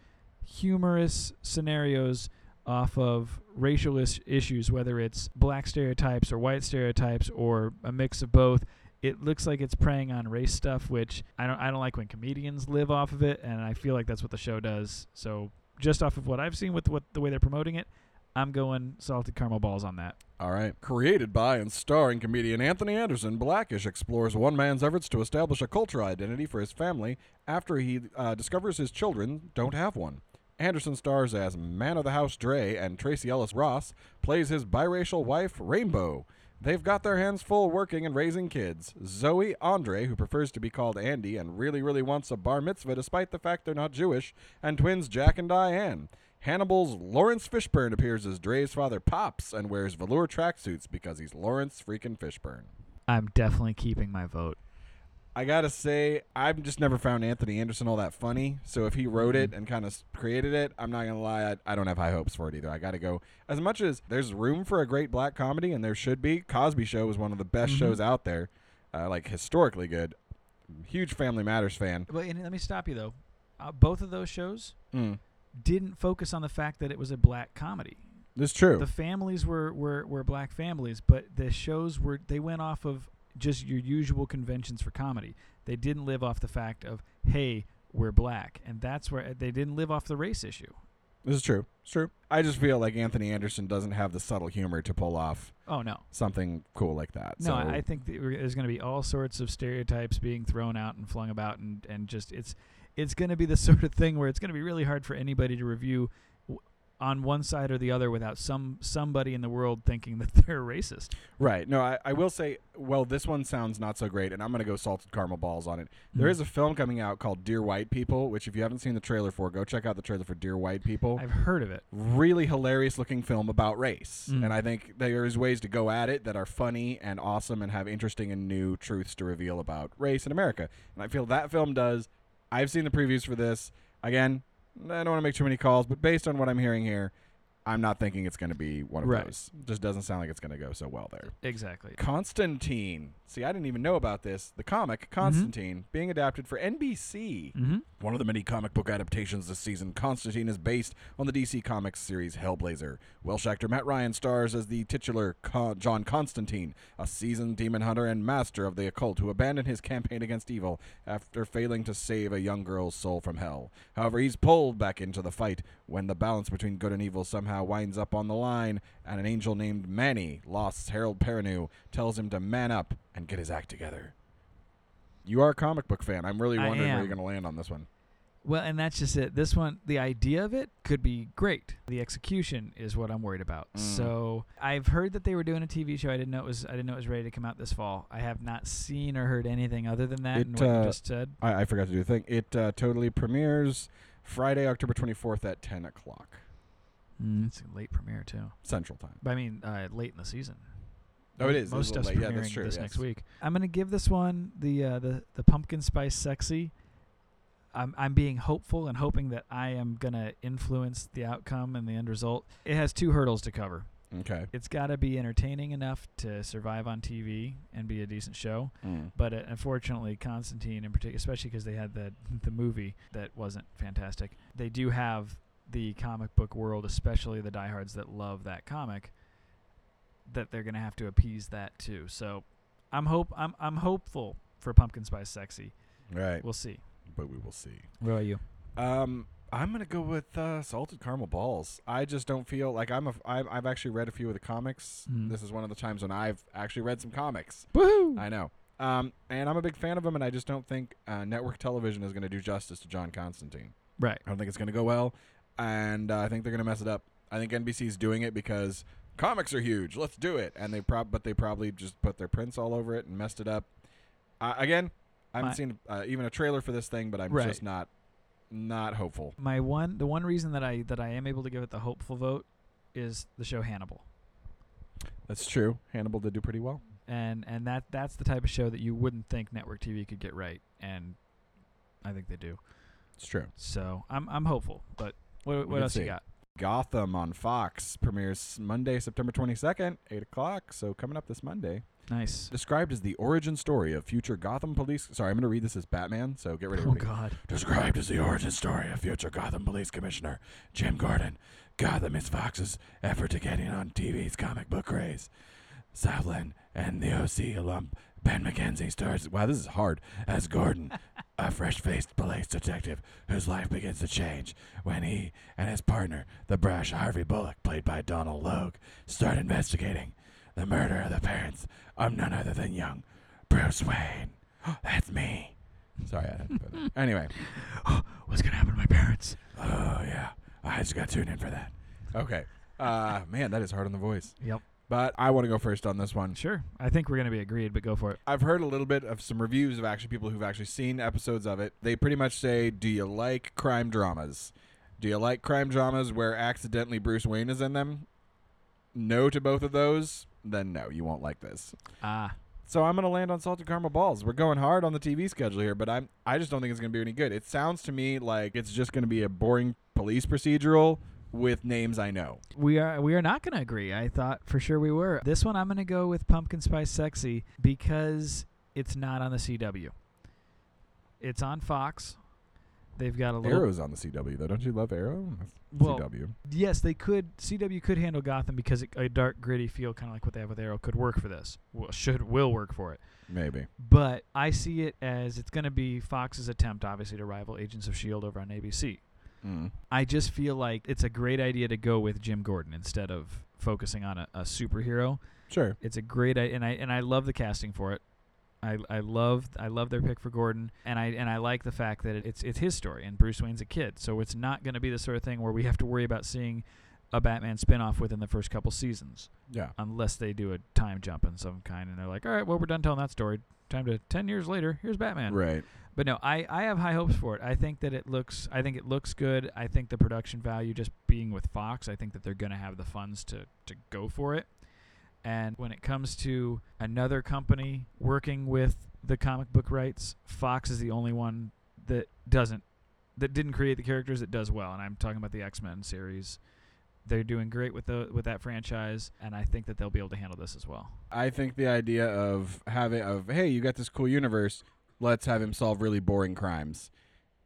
humorous scenarios off of racial is- issues, whether it's black stereotypes or white stereotypes or a mix of both. It looks like it's preying on race stuff, which I don't I don't like when comedians live off of it, and I feel like that's what the show does. So just off of what I've seen with what the way they're promoting it, I'm going salted caramel balls on that. All right. Created by and starring comedian Anthony Anderson, Blackish explores one man's efforts to establish a cultural identity for his family after he uh, discovers his children don't have one. Anderson stars as man of the house Dre, and Tracee Ellis Ross plays his biracial wife, Rainbow. They've got their hands full working and raising kids. Zoe Andre, who prefers to be called Andy and really, really wants a bar mitzvah despite the fact they're not Jewish, and twins Jack and Diane. Hannibal's Laurence Fishburne appears as Dre's father, Pops, and wears velour tracksuits because he's Laurence freaking Fishburne. I'm definitely keeping my vote. I gotta say, I've just never found Anthony Anderson all that funny. So if he wrote it and kind of created it, I'm not gonna lie, I, I don't have high hopes for it either. I gotta go. As much as there's room for a great black comedy, and there should be, Cosby Show is one of the best Mhm. shows out there, uh, like historically good. Huge Family Matters fan. But and let me stop you though. Uh, both of those shows Mm. didn't focus on the fact that it was a black comedy. This is true. The families were, were, were black families, but the shows were they went off of just your usual conventions for comedy. They didn't live off the fact of hey we're black, and that's where uh, they didn't live off the race issue. this is true. It's true. I just feel like Anthony Anderson doesn't have the subtle humor to pull off Oh no, something cool like that. no, so, I think there's going to be all sorts of stereotypes being thrown out and flung about, and and just it's it's going to be the sort of thing where it's going to be really hard for anybody to review on one side or the other without some somebody in the world thinking that they're racist. Right. No, I, I will say, well, this one sounds not so great, and I'm going to go salted caramel balls on it. There Mhm. is a film coming out called Dear White People, which, if you haven't seen the trailer for, go check out the trailer for Dear White People. I've heard of it. Really hilarious looking film about race. Mm. And I think there's ways to go at it that are funny and awesome and have interesting and new truths to reveal about race in America. And I feel that film does. I've seen the previews for this. Again, I don't want to make too many calls, but based on what I'm hearing here, I'm not thinking it's going to be one of Right. those. Just doesn't sound like it's going to go so well there. Exactly. Constantine. See, I didn't even know about this. The comic Constantine being adapted for NBC. Mm-hmm. One of the many comic book adaptations this season, Constantine is based on the DC Comics series Hellblazer. Welsh actor Matt Ryan stars as the titular Con- John Constantine, a seasoned demon hunter and master of the occult who abandoned his campaign against evil after failing to save a young girl's soul from hell. However, he's pulled back into the fight when the balance between good and evil somehow winds up on the line, and an angel named Manny, Lost's Harold Perrineau, tells him to man up and get his act together. You are a comic book fan. I'm really I wondering where am. you're going to land on this one. Well, and that's just it. This one, the idea of it could be great. The execution is what I'm worried about. Mm. So I've heard that they were doing a TV show. I didn't know it was. I didn't know it was ready to come out this fall. I have not seen or heard anything other than that It, and what uh, you just said. I, I forgot to do the thing. It uh, totally premieres Friday, October 24th at 10 o'clock Mm, it's a late premiere too. Central Time. But I mean, uh, late in the season. Oh, it is. Most stuff's late. Yeah, premiering that's true, this next week. I'm gonna give this one the uh, the the pumpkin spice sexy. I'm I'm being hopeful and hoping that I am gonna influence the outcome and the end result. It has two hurdles to cover. Okay. It's got to be entertaining enough to survive on TV and be a decent show. Mm. But uh, unfortunately, Constantine, in particular, especially because they had the the movie that wasn't fantastic, they do have the comic book world, especially the diehards that love that comic, that they're gonna have to appease that too. So, I'm hope I'm I'm hopeful for Pumpkin Spice Sexy. Right. We'll see. but we will see. What are you? Um, I'm gonna go with uh, salted caramel balls. I just don't feel like I'm a. f- I've, I've actually read a few of the comics. Mhm. This is one of the times when I've actually read some comics. Woohoo! I know. Um, and I'm a big fan of them, and I just don't think uh, network television is gonna do justice to John Constantine. right. I don't think it's gonna go well, and uh, I think they're gonna mess it up. I think NBC's doing it because comics are huge. Let's do it, and they prob but they probably just put their prints all over it and messed it up. Uh, again, I haven't My- seen uh, even a trailer for this thing, but I'm Right. just not not hopeful. My one the one reason that I that I am able to give it the hopeful vote is the show Hannibal. That's true. Hannibal did do pretty well. and and that that's the type of show that you wouldn't think network TV could get right, and I think they do. It's true. So I'm I'm hopeful. But what what else you got? Gotham on Fox premieres Monday, September 22nd, 8 o'clock. So coming up this Monday. Nice. Described as the origin story of future Gotham police. Sorry, I'm going to read this as Batman, so get ready. Oh. God. Described as the origin story of future Gotham Police Commissioner Jim Gordon, Gotham is Fox's effort to get in on TV's comic book craze. Southland and the OC alum Ben McKenzie stars. Wow, this is hard. As Gordon, a fresh-faced police detective whose life begins to change when he and his partner, the brash Harvey Bullock, played by Donal Logue, start investigating the murder of the parents of none other than young Bruce Wayne. That's me. Sorry, I had to put that. Anyway. What's gonna happen to my parents? Oh yeah, I just got tuned in for that. Okay. Uh, man, that is hard on the voice. Yep. But I want to go first on this one. Sure. I think we're gonna be agreed, but go for it. I've heard a little bit of some reviews of actually people who've actually seen episodes of it. They pretty much say, "Do you like crime dramas? Do you like crime dramas where accidentally Bruce Wayne is in them?" No to both of those. Then no, you won't like this. Ah. So I'm gonna land on salted caramel balls. We're going hard on the TV schedule here, but I'm I just don't think it's gonna be any good. It sounds to me like it's just gonna be a boring police procedural with names I know. We are we are not going to agree. I thought for sure we were. This one I'm going to go with Pumpkin Spice Sexy because it's not on the CW. It's on Fox. They've got a little Arrow's on the CW though. Don't you love Arrow? Well, CW. Yes, they could. CW could handle Gotham because it, a dark, gritty feel, kind of like what they have with Arrow, could work for this. Well, should will work for it. Maybe. But I see it as it's going to be Fox's attempt, obviously, to rival Agents of Shield over on ABC. Mm. I just feel like it's a great idea to go with Jim Gordon instead of focusing on a, a superhero. Sure. It's a great, i- and I and I love the casting for it. I I love I love their pick for Gordon, and I and I like the fact that it's it's his story, and Bruce Wayne's a kid, so it's not going to be the sort of thing where we have to worry about seeing a Batman spinoff within the first couple seasons, Yeah. unless they do a time jump in some kind, and they're like, all right, well we're done telling that story. Time to ten years later, here's Batman. Right. But no, I, I have high hopes for it. I think that it looks I think it looks good. I think the production value just being with Fox, I think that they're going to have the funds to to go for it. And when it comes to another company working with the comic book rights, Fox is the only one that doesn't that didn't create the characters that does well. And I'm talking about the X-Men series. They're doing great with the with that franchise, and I think that they'll be able to handle this as well. I think the idea of having of hey, you got this cool universe, let's have him solve really boring crimes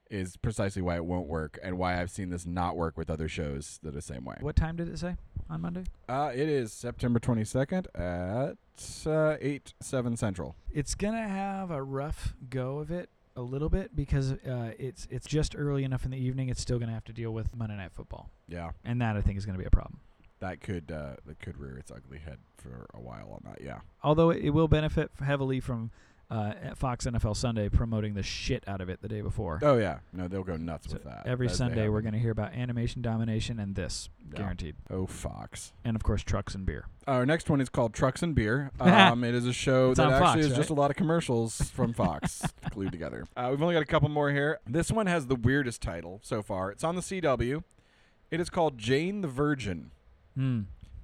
is precisely why it won't work and why I've seen this not work with other shows that are the same way. What time did it say on Monday? Uh, it is September 22nd at uh, 8 7 Central. it's gonna have a rough go of it a little bit because uh, it's it's just early enough in the evening. It's still gonna have to deal with Monday Night Football, Yeah. and that I think is gonna be a problem. That could uh, that could rear its ugly head for a while on that. Yeah. Although it will benefit heavily from uh, at Fox NFL Sunday promoting the shit out of it the day before. Oh yeah, no, they'll go nuts So with that. every Sunday, we're going to hear about animation domination and this, Yeah. guaranteed. Oh Fox. And of course, trucks and beer. Our next one is called Trucks and Beer. Um, it is a show It's that actually Fox, is just a lot of commercials from Fox glued together. Uh, we've only got a couple more here. This one has the weirdest title so far. It's on the CW. It is called Jane the Virgin. Hmm.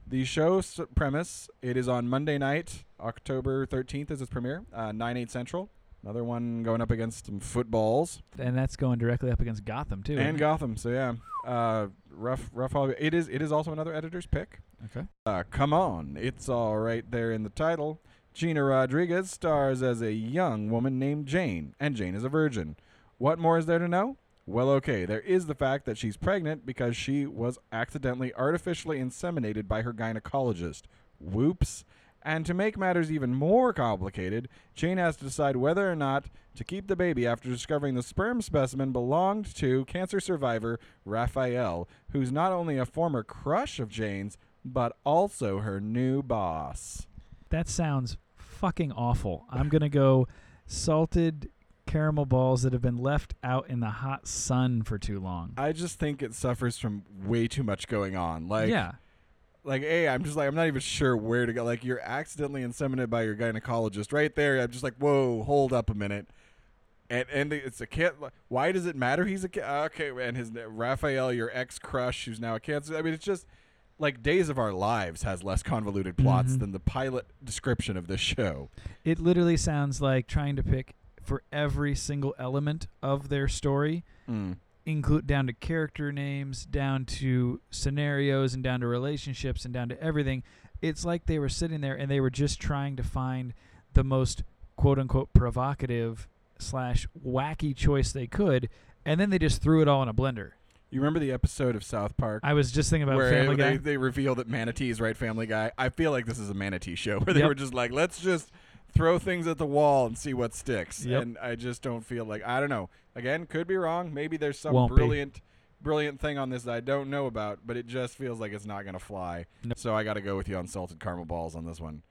The show premise, it is on Monday night, October 13th is its premiere, uh, 9, 8 Central. Another one going up against some footballs. And that's going directly up against Gotham too. and? Gotham. So yeah, uh, rough, rough. It is. It is also another editor's pick. Okay. Uh, come on, it's all right there in the title. Gina Rodriguez stars as a young woman named Jane, and Jane is a virgin. What more is there to know? Well, okay, there is the fact that she's pregnant because she was accidentally artificially inseminated by her gynecologist. Whoops. And to make matters even more complicated, Jane has to decide whether or not to keep the baby after discovering the sperm specimen belonged to cancer survivor Rafael, who's not only a former crush of Jane's, but also her new boss. That sounds fucking awful. I'm gonna go salted caramel balls that have been left out in the hot sun for too long. I just think it suffers from way too much going on. Like, yeah. like, hey, I'm just like, I'm not even sure where to go. Like, you're accidentally inseminated by your gynecologist right there. I'm just like, whoa, hold up a minute. And and it's a kid. Why does it matter? He's a kid. Okay, and his Rafael, your ex crush, who's now a cancer. I mean, it's just like Days of Our Lives has less convoluted plots Mhm. than the pilot description of this show. It literally sounds like trying to pick for every single element of their story, Mm. include down to character names, down to scenarios, and down to relationships, and down to everything. It's like they were sitting there and they were just trying to find the most quote unquote provocative slash wacky choice they could, and then they just threw it all in a blender. You remember the episode of South Park I was just thinking about where Family they, Guy. they reveal that manatees write Family Guy? I feel like this is a manatee show where they Yep. were just like, let's just throw things at the wall and see what sticks. Yep. And I just don't feel like I don't know. Again, could be wrong. Maybe there's some Won't be. brilliant, brilliant thing on this that I don't know about, but it just feels like it's not gonna fly. Nope. So I got to go with you on salted caramel balls on this one.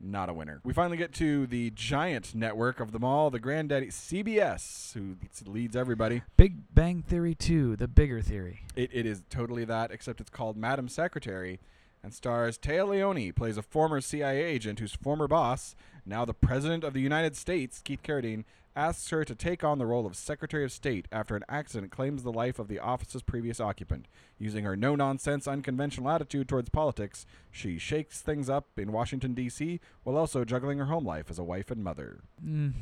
Not a winner. We finally get to the giant network of them all, the granddaddy CBS, who leads everybody. Big Bang Theory 2, the bigger theory. It, it is totally that, except it's called Madam Secretary and stars Téa Leoni, plays a former CIA agent whose former boss, now the President of the United States, Keith Carradine, asks her to take on the role of Secretary of State after an accident claims the life of the office's previous occupant. Using her no nonsense, unconventional attitude towards politics, she shakes things up in Washington, D.C., while also juggling her home life as a wife and mother. Mm,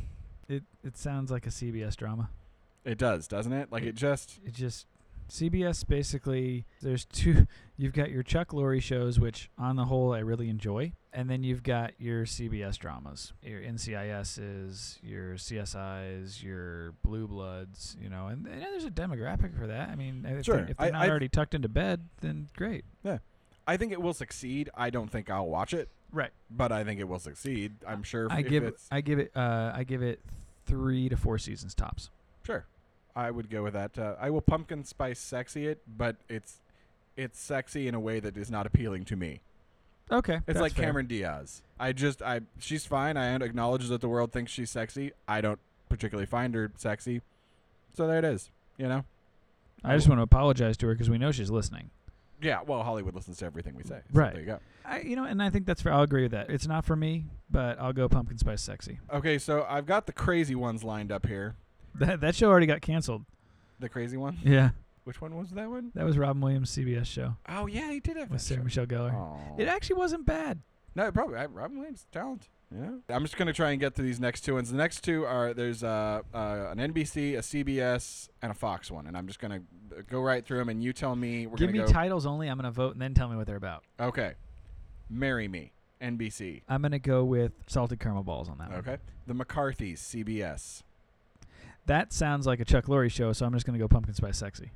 it it sounds like a CBS drama. It does, doesn't it? Like, it just. It just CBS basically there's two you've got your Chuck Lorre shows which on the whole I really enjoy and then you've got your CBS dramas your NCISs your CSIs your Blue Bloods you know and, and there's a demographic for that I mean if, Sure. they, if they're I- not I- already tucked into bed then great yeah I think it will succeed. I don't think I'll watch it. right but I think it will succeed. I'm sure. I if give it I give it uh I give it 3 to 4 seasons tops sure. I would go with that. Uh, I will pumpkin spice sexy it, but it's it's sexy in a way that is not appealing to me. okay It's like fair. Cameron Diaz. I just I she's fine. I acknowledge that the world thinks she's sexy. I don't particularly find her sexy. So there it is. You know. I just want to apologize to her because we know she's listening Yeah. Well, Hollywood listens to everything we say. So Right. There you go. I, you know, and I think that's fair. I'll agree with that. It's not for me, but I'll go pumpkin spice sexy. Okay, so I've got the crazy ones lined up here. That that show already got canceled. The crazy one. Yeah, Which one was that one? that was Robin Williams' CBS show Oh yeah, he did have with that Sarah show. Michelle Gellar. Aw. It actually wasn't bad. No, it probably. I, Robin Williams, talent. Yeah. I'm just gonna try and get to these next two ones. The next two are there's uh, uh, an NBC, a CBS, and a Fox one, and I'm just gonna uh, go right through them, and you tell me. We're Give me gonna go. titles only. I'm gonna vote and then tell me what they're about. okay. Marry Me, NBC. I'm gonna go with salted caramel balls on that one. Okay. The McCarthys, CBS. That sounds like a Chuck Lorre show, so I'm just gonna go pumpkin spice sexy.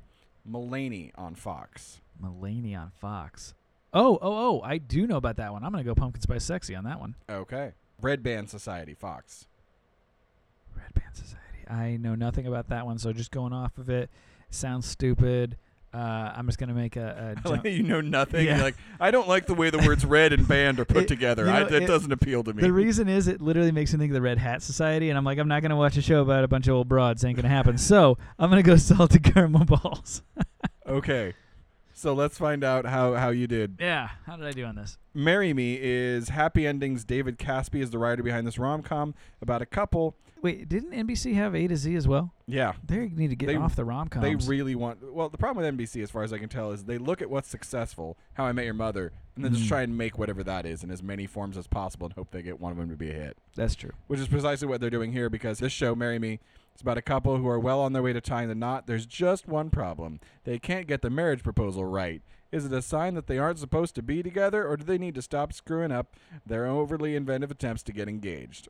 Mulaney on Fox. Mulaney on Fox. Oh, oh, oh! I do know about that one. I'm gonna go pumpkin spice sexy on that one. Okay. Red Band Society, Fox. Red Band Society. I know nothing about that one, so just going off of it, sounds stupid. Uh, I'm just gonna make a. like jump. you know nothing. Yeah. You're like, I don't like the way the words red and band are put It- together. you I, that it- doesn't appeal to me. The reason is it literally makes me think of the Red Hat Society, and I'm like, I'm not gonna watch a show about a bunch of old broads. Ain't gonna happen. so I'm gonna go salted caramel balls. okay. So let's find out how, how you did. yeah. How did I do on this? Marry Me is Happy Endings. David Caspe is the writer behind this rom com about a couple. Wait, didn't NBC have A to Z as well? Yeah. They need to get They- off the rom coms. They really want. Well, the problem with NBC, as far as I can tell, is they look at what's successful, How I Met Your Mother, and then Mm. just try and make whatever that is in as many forms as possible and hope they get one of them to be a hit. That's true. Which is precisely what they're doing here because this show, Marry Me, is about a couple who are well on their way to tying the knot. There's just one problem they can't get the marriage proposal right. Is it a sign that they aren't supposed to be together, or do they need to stop screwing up their overly inventive attempts to get engaged?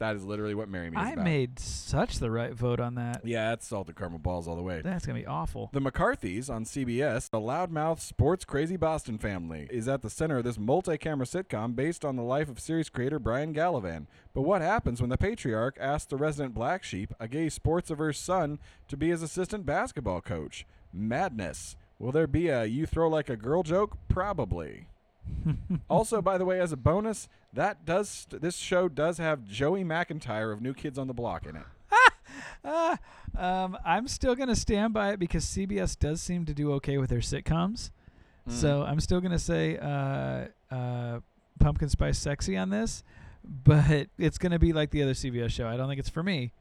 That is literally what Marry Me is I about. made such the right vote on that. yeah, that's salted caramel balls all the way. That's gonna be awful. The McCarthys on CBS, a loudmouth, sports crazy Boston family, is at the center of this multi camera sitcom based on the life of series creator Brian Gallivan. But what happens when the patriarch asks the resident black sheep, a gay sports averse son, to be his assistant basketball coach? Madness. Will there be a you throw like a girl joke? Probably. also, by the way, as a bonus, that does this show does have Joey McIntyre of New Kids on the Block in it. Ah, um, I'm still gonna stand by it because CBS does seem to do okay with their sitcoms. Mm. So I'm still gonna say uh, uh, Pumpkin Spice Sexy on this, but it's gonna be like the other CBS show. I don't think it's for me,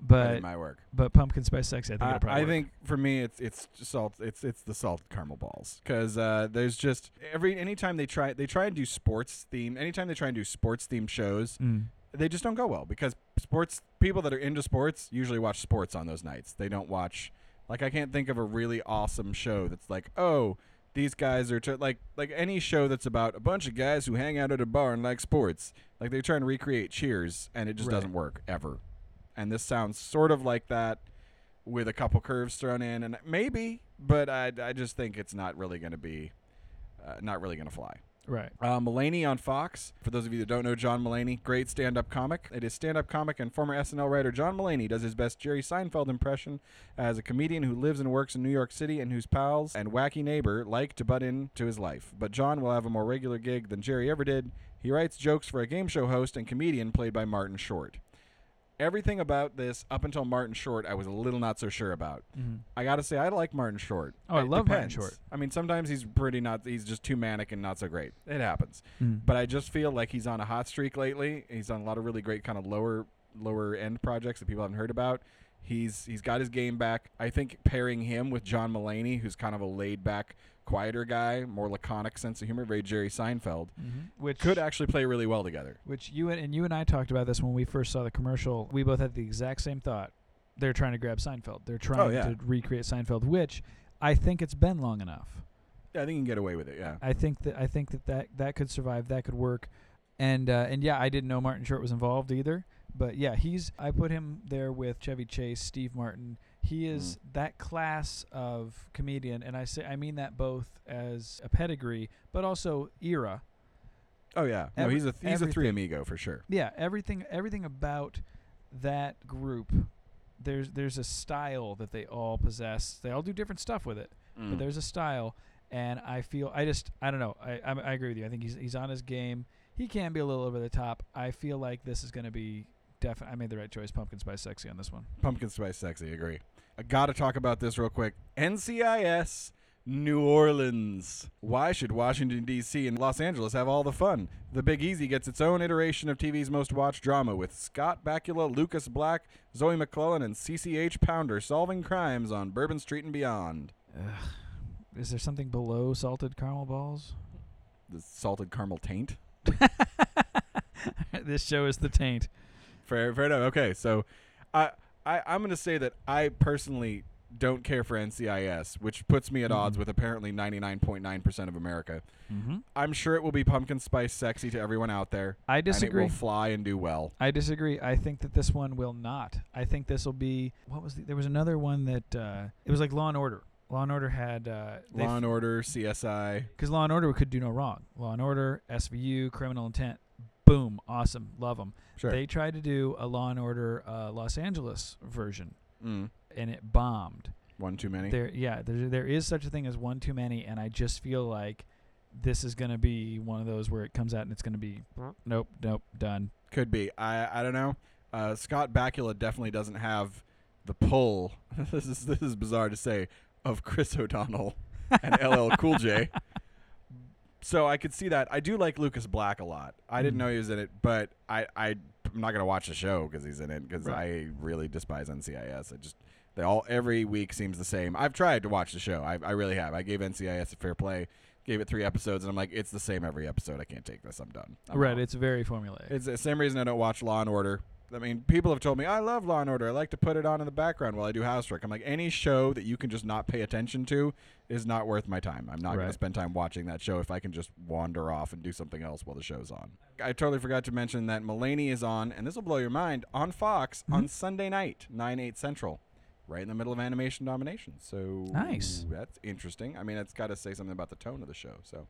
but didn't my work. but Pumpkin Spice Sexy. I think I, it'll probably I work. think for me it's it's salt it's it's the salted caramel balls because uh, there's just every anytime they try they try and do sports theme anytime they try and do sports themed shows Mm. they just don't go well because sports people that are into sports usually watch sports on those nights they don't watch like I can't think of a really awesome show that's like oh these guys are like like any show that's about a bunch of guys who hang out at a bar and like sports like they try and recreate Cheers and it just Right. doesn't work ever and this sounds sort of like that with a couple curves thrown in and maybe but I, I just think it's not really going to be uh, not really going to fly Right. uh, Mulaney on Fox. For those of you that don't know John Mulaney, great stand-up comic. It is stand-up comic and former SNL writer John Mulaney does his best Jerry Seinfeld impression as a comedian who lives and works in New York City and whose pals and wacky neighbor like to butt into his life. But John will have a more regular gig than Jerry ever did. He writes jokes for a game show host and comedian played by Martin Short. Everything about this, up until Martin Short, I was a little not so sure about. Mhm. I gotta say, I like Martin Short. Oh, I It love Martin. Short. I mean, sometimes he's pretty not. He's just too manic and not so great. It happens. Mm. But I just feel like he's on a hot streak lately. He's on a lot of really great kind of lower lower end projects that people haven't heard about. He's he's got his game back. I think pairing him with John Mulaney, who's kind of a laid back, quieter guy, more laconic sense of humor, very Jerry Seinfeld, Mhm. Which could actually play really well together. Which you and, and you and I talked about this when we first saw the commercial. We both had the exact same thought. They're trying to grab Seinfeld. They're trying Oh, yeah. to recreate Seinfeld, which I think it's been long enough. Yeah, I think you can get away with it. Yeah. I think that I think that that, that could survive. That could work. And uh, and yeah, I didn't know Martin Short was involved either. But yeah, he's I put him there with Chevy Chase, Steve Martin. He is that class of comedian, and I say I mean that both as a pedigree, but also era. Oh yeah. No, Every- he's a he's a three amigo for sure. yeah everything everything about that group there's there's a style that they all possess they all do different stuff with it Mm. but there's a style and i feel i just i don't know i i, I agree with you i think he's he's on his game he can be a little over the top i feel like this is going to be definitely i made the right choice pumpkin spice sexy on this one Pumpkin spice sexy. Agree. I got to talk about this real quick. NCIS New Orleans. Why should Washington D.C. and Los Angeles have all the fun? The Big Easy gets its own iteration of TV's most watched drama with Scott Bakula, Lucas Black, Zoe McClellan, and CCH Pounder solving crimes on Bourbon Street and beyond. Ugh. is there something below salted caramel balls The salted caramel taint. this show is the taint Fair, fair enough. Okay, so I, I, I'm going to say that I personally don't care for NCIS, which puts me at odds Mhm. with apparently 99.9% of America. mm-hmm. I'm sure it will be pumpkin spice sexy to everyone out there. i And it disagree will fly and do well. I disagree. I think that this one will not. I think this will be what was the, there was another one that uh, it was like Law and Order. Law and Order had uh, Law and Order, CSI. because Law and Order could do no wrong. Law and Order, SVU, Criminal Intent, boom, awesome, love them. Sure. They tried to do a Law and Order uh, Los Angeles version, mm. and it bombed. One too many. There, yeah, there there is such a thing as one too many, and I just feel like this is gonna be one of those where it comes out and it's gonna be nope, nope, done. Could be. I I don't know. Uh, Scott Bakula definitely doesn't have the pull. this is this is bizarre to say of Chris O'Donnell and LL Cool J. So I could see that. I do like Lucas Black a lot. I didn't Mm. know he was in it, but I I I'm not gonna watch the show because he's in it because Right. I really despise NCIS. I just they all every week seems the same. I've tried to watch the show. I I really have. I gave NCIS a fair play. Gave it three episodes, and I'm like, it's the same every episode. I can't take this. I'm done. I'm right, out. it's very formulaic. It's the same reason I don't watch Law and Order. I mean, people have told me I love Law and Order. I like to put it on in the background while I do housework. I'm like, any show that you can just not pay attention to is not worth my time. I'm not going Right. to spend time watching that show if I can just wander off and do something else while the show's on. I totally forgot to mention that Mulaney is on, and this will blow your mind, on Fox on mm-hmm. Sunday night, 9 8 Central, right in the middle of animation domination. So Nice. That's interesting. I mean, it's got to say something about the tone of the show. So.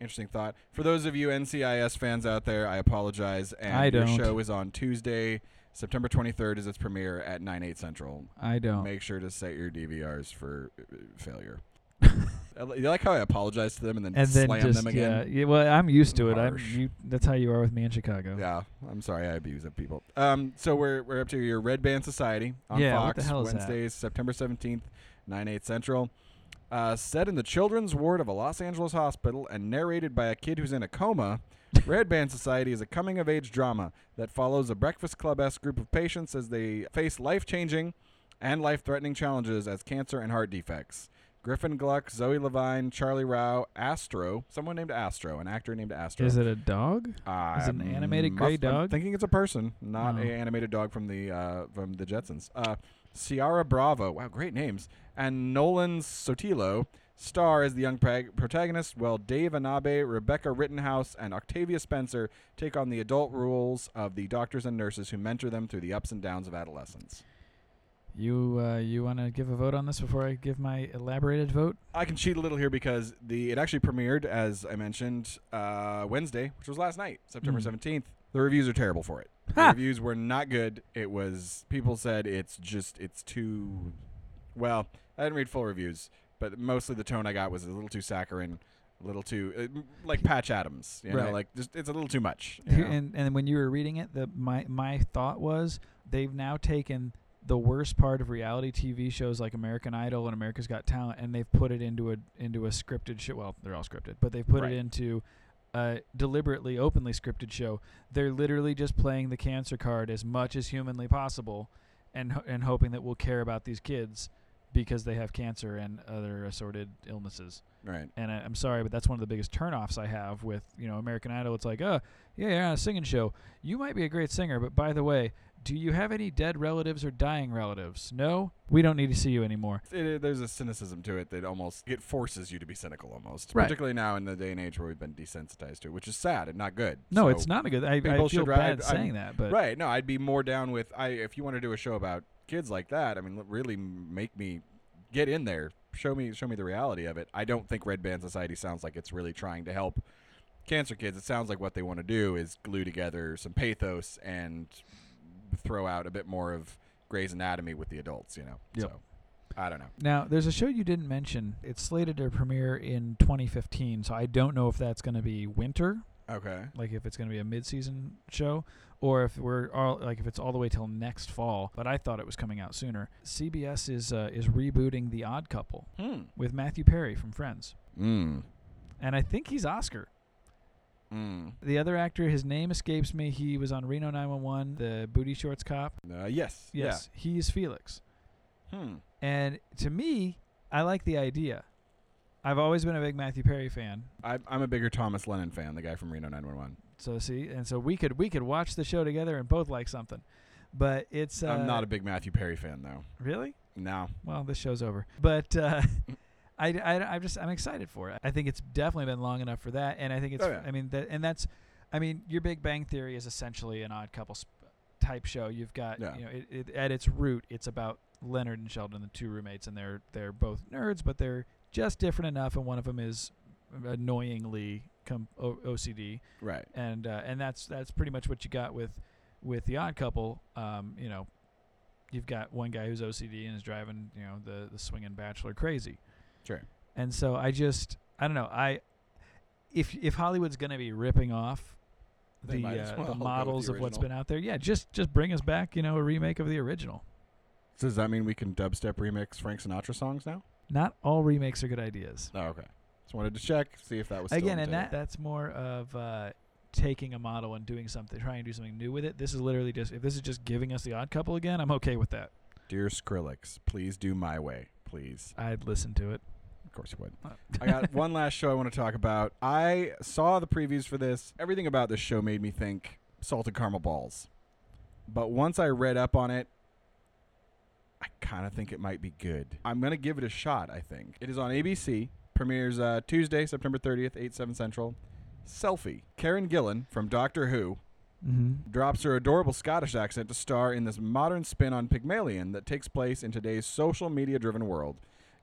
Interesting thought. For those of you NCIS fans out there, I apologize. And I your don't. show is on Tuesday, September 23rd is its premiere at 9 8 Central. I don't. Make sure to set your DVRs for uh, failure. I li- you like how I apologize to them and then and then slam just them again? yeah, yeah, well, I'm used to it. I'm Harsh. you. That's how you are with me in Chicago. Yeah, I'm sorry I abuse of people. Um, so we're we're up to your Red Band Society on Yeah, Fox what the hell is that? Wednesdays, September 17th, 9 8 Central. Uh, set in the children's ward of a Los Angeles hospital and narrated by a kid who's in a coma, Red Band Society is a coming of age drama that follows a Breakfast Club esque group of patients as they face life changing and life threatening challenges as cancer and heart defects. Griffin Gluck, Zoe Levin, Charlie Rowe, Astro, someone named Astro, an actor named Astro. Is it a dog? Uh, Is it an animated gray I'm dog? thinking it's a person, not Oh. a animated dog from the uh, from the Jetsons. Uh, Ciara Bravo, wow, great names, and Nolan Sotillo star as the young prag- protagonist. While Dave Annable, Rebecca Rittenhouse, and Octavia Spencer take on the adult roles of the doctors and nurses who mentor them through the ups and downs of adolescence. You uh, you want to give a vote on this before I give my elaborated vote? I can cheat a little here because the it actually premiered as I mentioned uh, Wednesday, which was last night, September Mm. seventeenth. The reviews are terrible for it. The reviews were not good. It was people said it's just it's too well. I didn't read full reviews, but mostly the tone I got was a little too saccharine, a little too uh, like Patch Adams. You know, like just it's a little too much. you know? and and when you were reading it, the my my thought was they've now taken the worst part of reality TV shows like American Idol and America's Got Talent, and they've put it into a into a scripted show. Well, they're all scripted, but they've put Right. it into a deliberately, openly scripted show. They're literally just playing the cancer card as much as humanly possible, and and hoping that we'll care about these kids because they have cancer and other assorted illnesses right. and I, I'm sorry, but that's one of the biggest turnoffs I have with you know American Idol. It's like, oh, yeah, you're on a singing show. You might be a great singer, but by the way, do you have any dead relatives or dying relatives? No, we don't need to see you anymore. It, it- there's a cynicism to it that almost it forces you to be cynical almost, Right. particularly now in the day and age where we've been desensitized to it, which is sad and not good. No, So- it's not a good. I, I feel should bad I- saying I'm- that, but right. No, I'd be more down with I if you want to do a show about kids like that. I mean, really make me get in there. Show me show me the reality of it. I don't think Red Band Society sounds like it's really trying to help cancer kids. It sounds like what they want to do is glue together some pathos and throw out a bit more of Grey's Anatomy with the adults. You know. Yep. So I don't know. Now, there's a show you didn't mention. It's slated to premiere in 2015, so I don't know if that's going to be winter, Okay. like if it's going to be a mid-season show, or if we're all like if it's all the way till next fall. But I thought it was coming out sooner. CBS is uh, is rebooting The Odd Couple Hmm. with Matthew Perry from Friends, Mm. and I think he's Oscar. Mm. The other actor, his name escapes me. He was on Reno 911, the booty shorts cop. Uh, yes. Yes, he is Felix. Hmm. And to me, I like the idea. I've always been a big Matthew Perry fan. I, I'm a bigger Thomas Lennon fan, the guy from Reno 911. So see, and so we could we could watch the show together and both like something. But it's uh, I'm not a big Matthew Perry fan, though. really No. well. This show's over, but uh, I, I I'm just I'm excited for it. I think it's definitely been long enough for that, and I think it's Oh, yeah. I mean that and that's I mean your Big Bang Theory is essentially an Odd Couple sp- type show. You've got Yeah. you know it, it, at its root, it's about Leonard and Sheldon, the two roommates, and they're they're both nerds, but they're just different enough, and one of them is annoyingly com- o- OCD Right. and uh, and that's that's pretty much what you got with with the Odd Couple. Um, you know, you've got one guy who's OCD and is driving, you know, the the swinging bachelor crazy. Sure. And so I just I don't know I if if Hollywood's gonna be ripping off the uh, well the models the of what's been out there, yeah, just just bring us back, you know, a remake of the original. So does that mean we can dubstep remix Frank Sinatra songs now? Not all remakes are good ideas. Oh, okay. Just wanted to check, see if that was still Again, and that that's more of uh, taking a model and doing something, trying to do something new with it. This is literally just if this is just giving us the Odd Couple again, I'm okay with that. Dear Skrillex, please do my way, please. I'd listen to it. Of course you would. I got one last show I want to talk about. I saw the previews for this. Everything about this show made me think salted caramel balls. But once I read up on it, I kind of think it might be good. I'm going to give it a shot, I think. It is on ABC. Premieres uh, Tuesday, September 30th, 8, 7 Central. Selfie. Karen Gillan from Doctor Who Mm-hmm. drops her adorable Scottish accent to star in this modern spin on Pygmalion that takes place in today's social media driven world.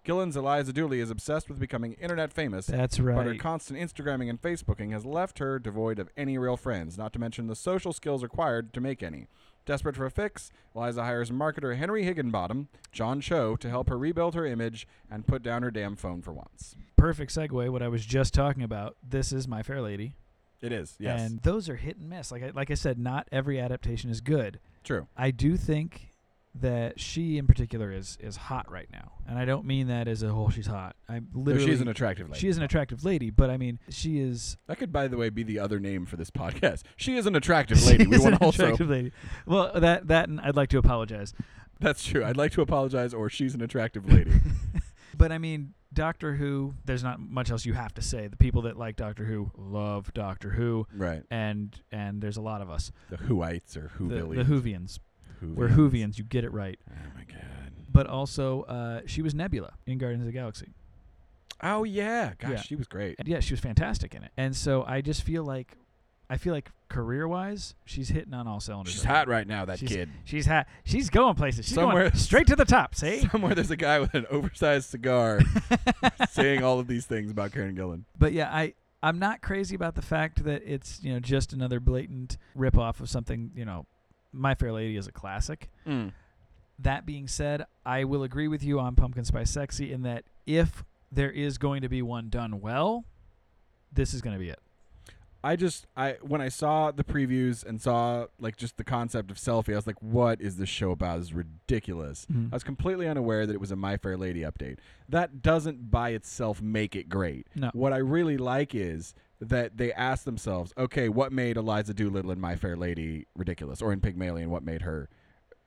Gillan's Eliza Dooley is obsessed with becoming internet famous, That's right. but her constant Instagramming and Facebooking has left her devoid of any real friends, not to mention the social skills required to make any. Desperate for a fix, Liza hires marketer Henry Higginbottom, John Cho, to help her rebuild her image and put down her damn phone for once. Perfect segue. What I was just talking about. This is My Fair Lady. It is, yes. And those are hit and miss. Like I, like I said, not every adaptation is good. True. I do think that she in particular is is hot right now, and I don't mean that as a whole. She's hot. I No, literally. she's an attractive lady. She is an attractive lady, but I mean, she is. that could, by the way, be the other name for this podcast. She is an attractive lady. we want also. attractive lady. Well, that that and I'd like to apologize, That's true. I'd like to apologize, or she's an attractive lady. but I mean, Doctor Who. There's not much else you have to say. The people that like Doctor Who love Doctor Who, right. and and there's a lot of us. The Whoites or The, Whovillians. the Whovians. We're. Whovians. You get it right. Oh my god. But also, uh, she was Nebula in Guardians of the Galaxy. Oh yeah. Gosh, Yeah. she was great. And yeah, she was fantastic in it. And so I just feel like, I feel like career wise, she's hitting on all cylinders. She's right hot right now. That She's- kid. She's hot. She's going places. She's Somewhere- going straight to the top. See. Somewhere there's a guy with an oversized cigar saying all of these things about Karen Gillan. But yeah, I I'm not crazy about the fact that it's you know just another blatant rip off of something. You know, My Fair Lady is a classic. That being said, I will agree with you on Pumpkin Spice Sexy in that if there is going to be one done well, this is going to be it. I just I when I saw the previews and saw like just the concept of selfie, I was like, "What is this show about? This is ridiculous." Mhm. I was completely unaware that it was a My Fair Lady update. That doesn't by itself make it great. No. What I really like is that they asked themselves, "Okay, what made Eliza Doolittle in My Fair Lady ridiculous, or in Pygmalion, what made her?"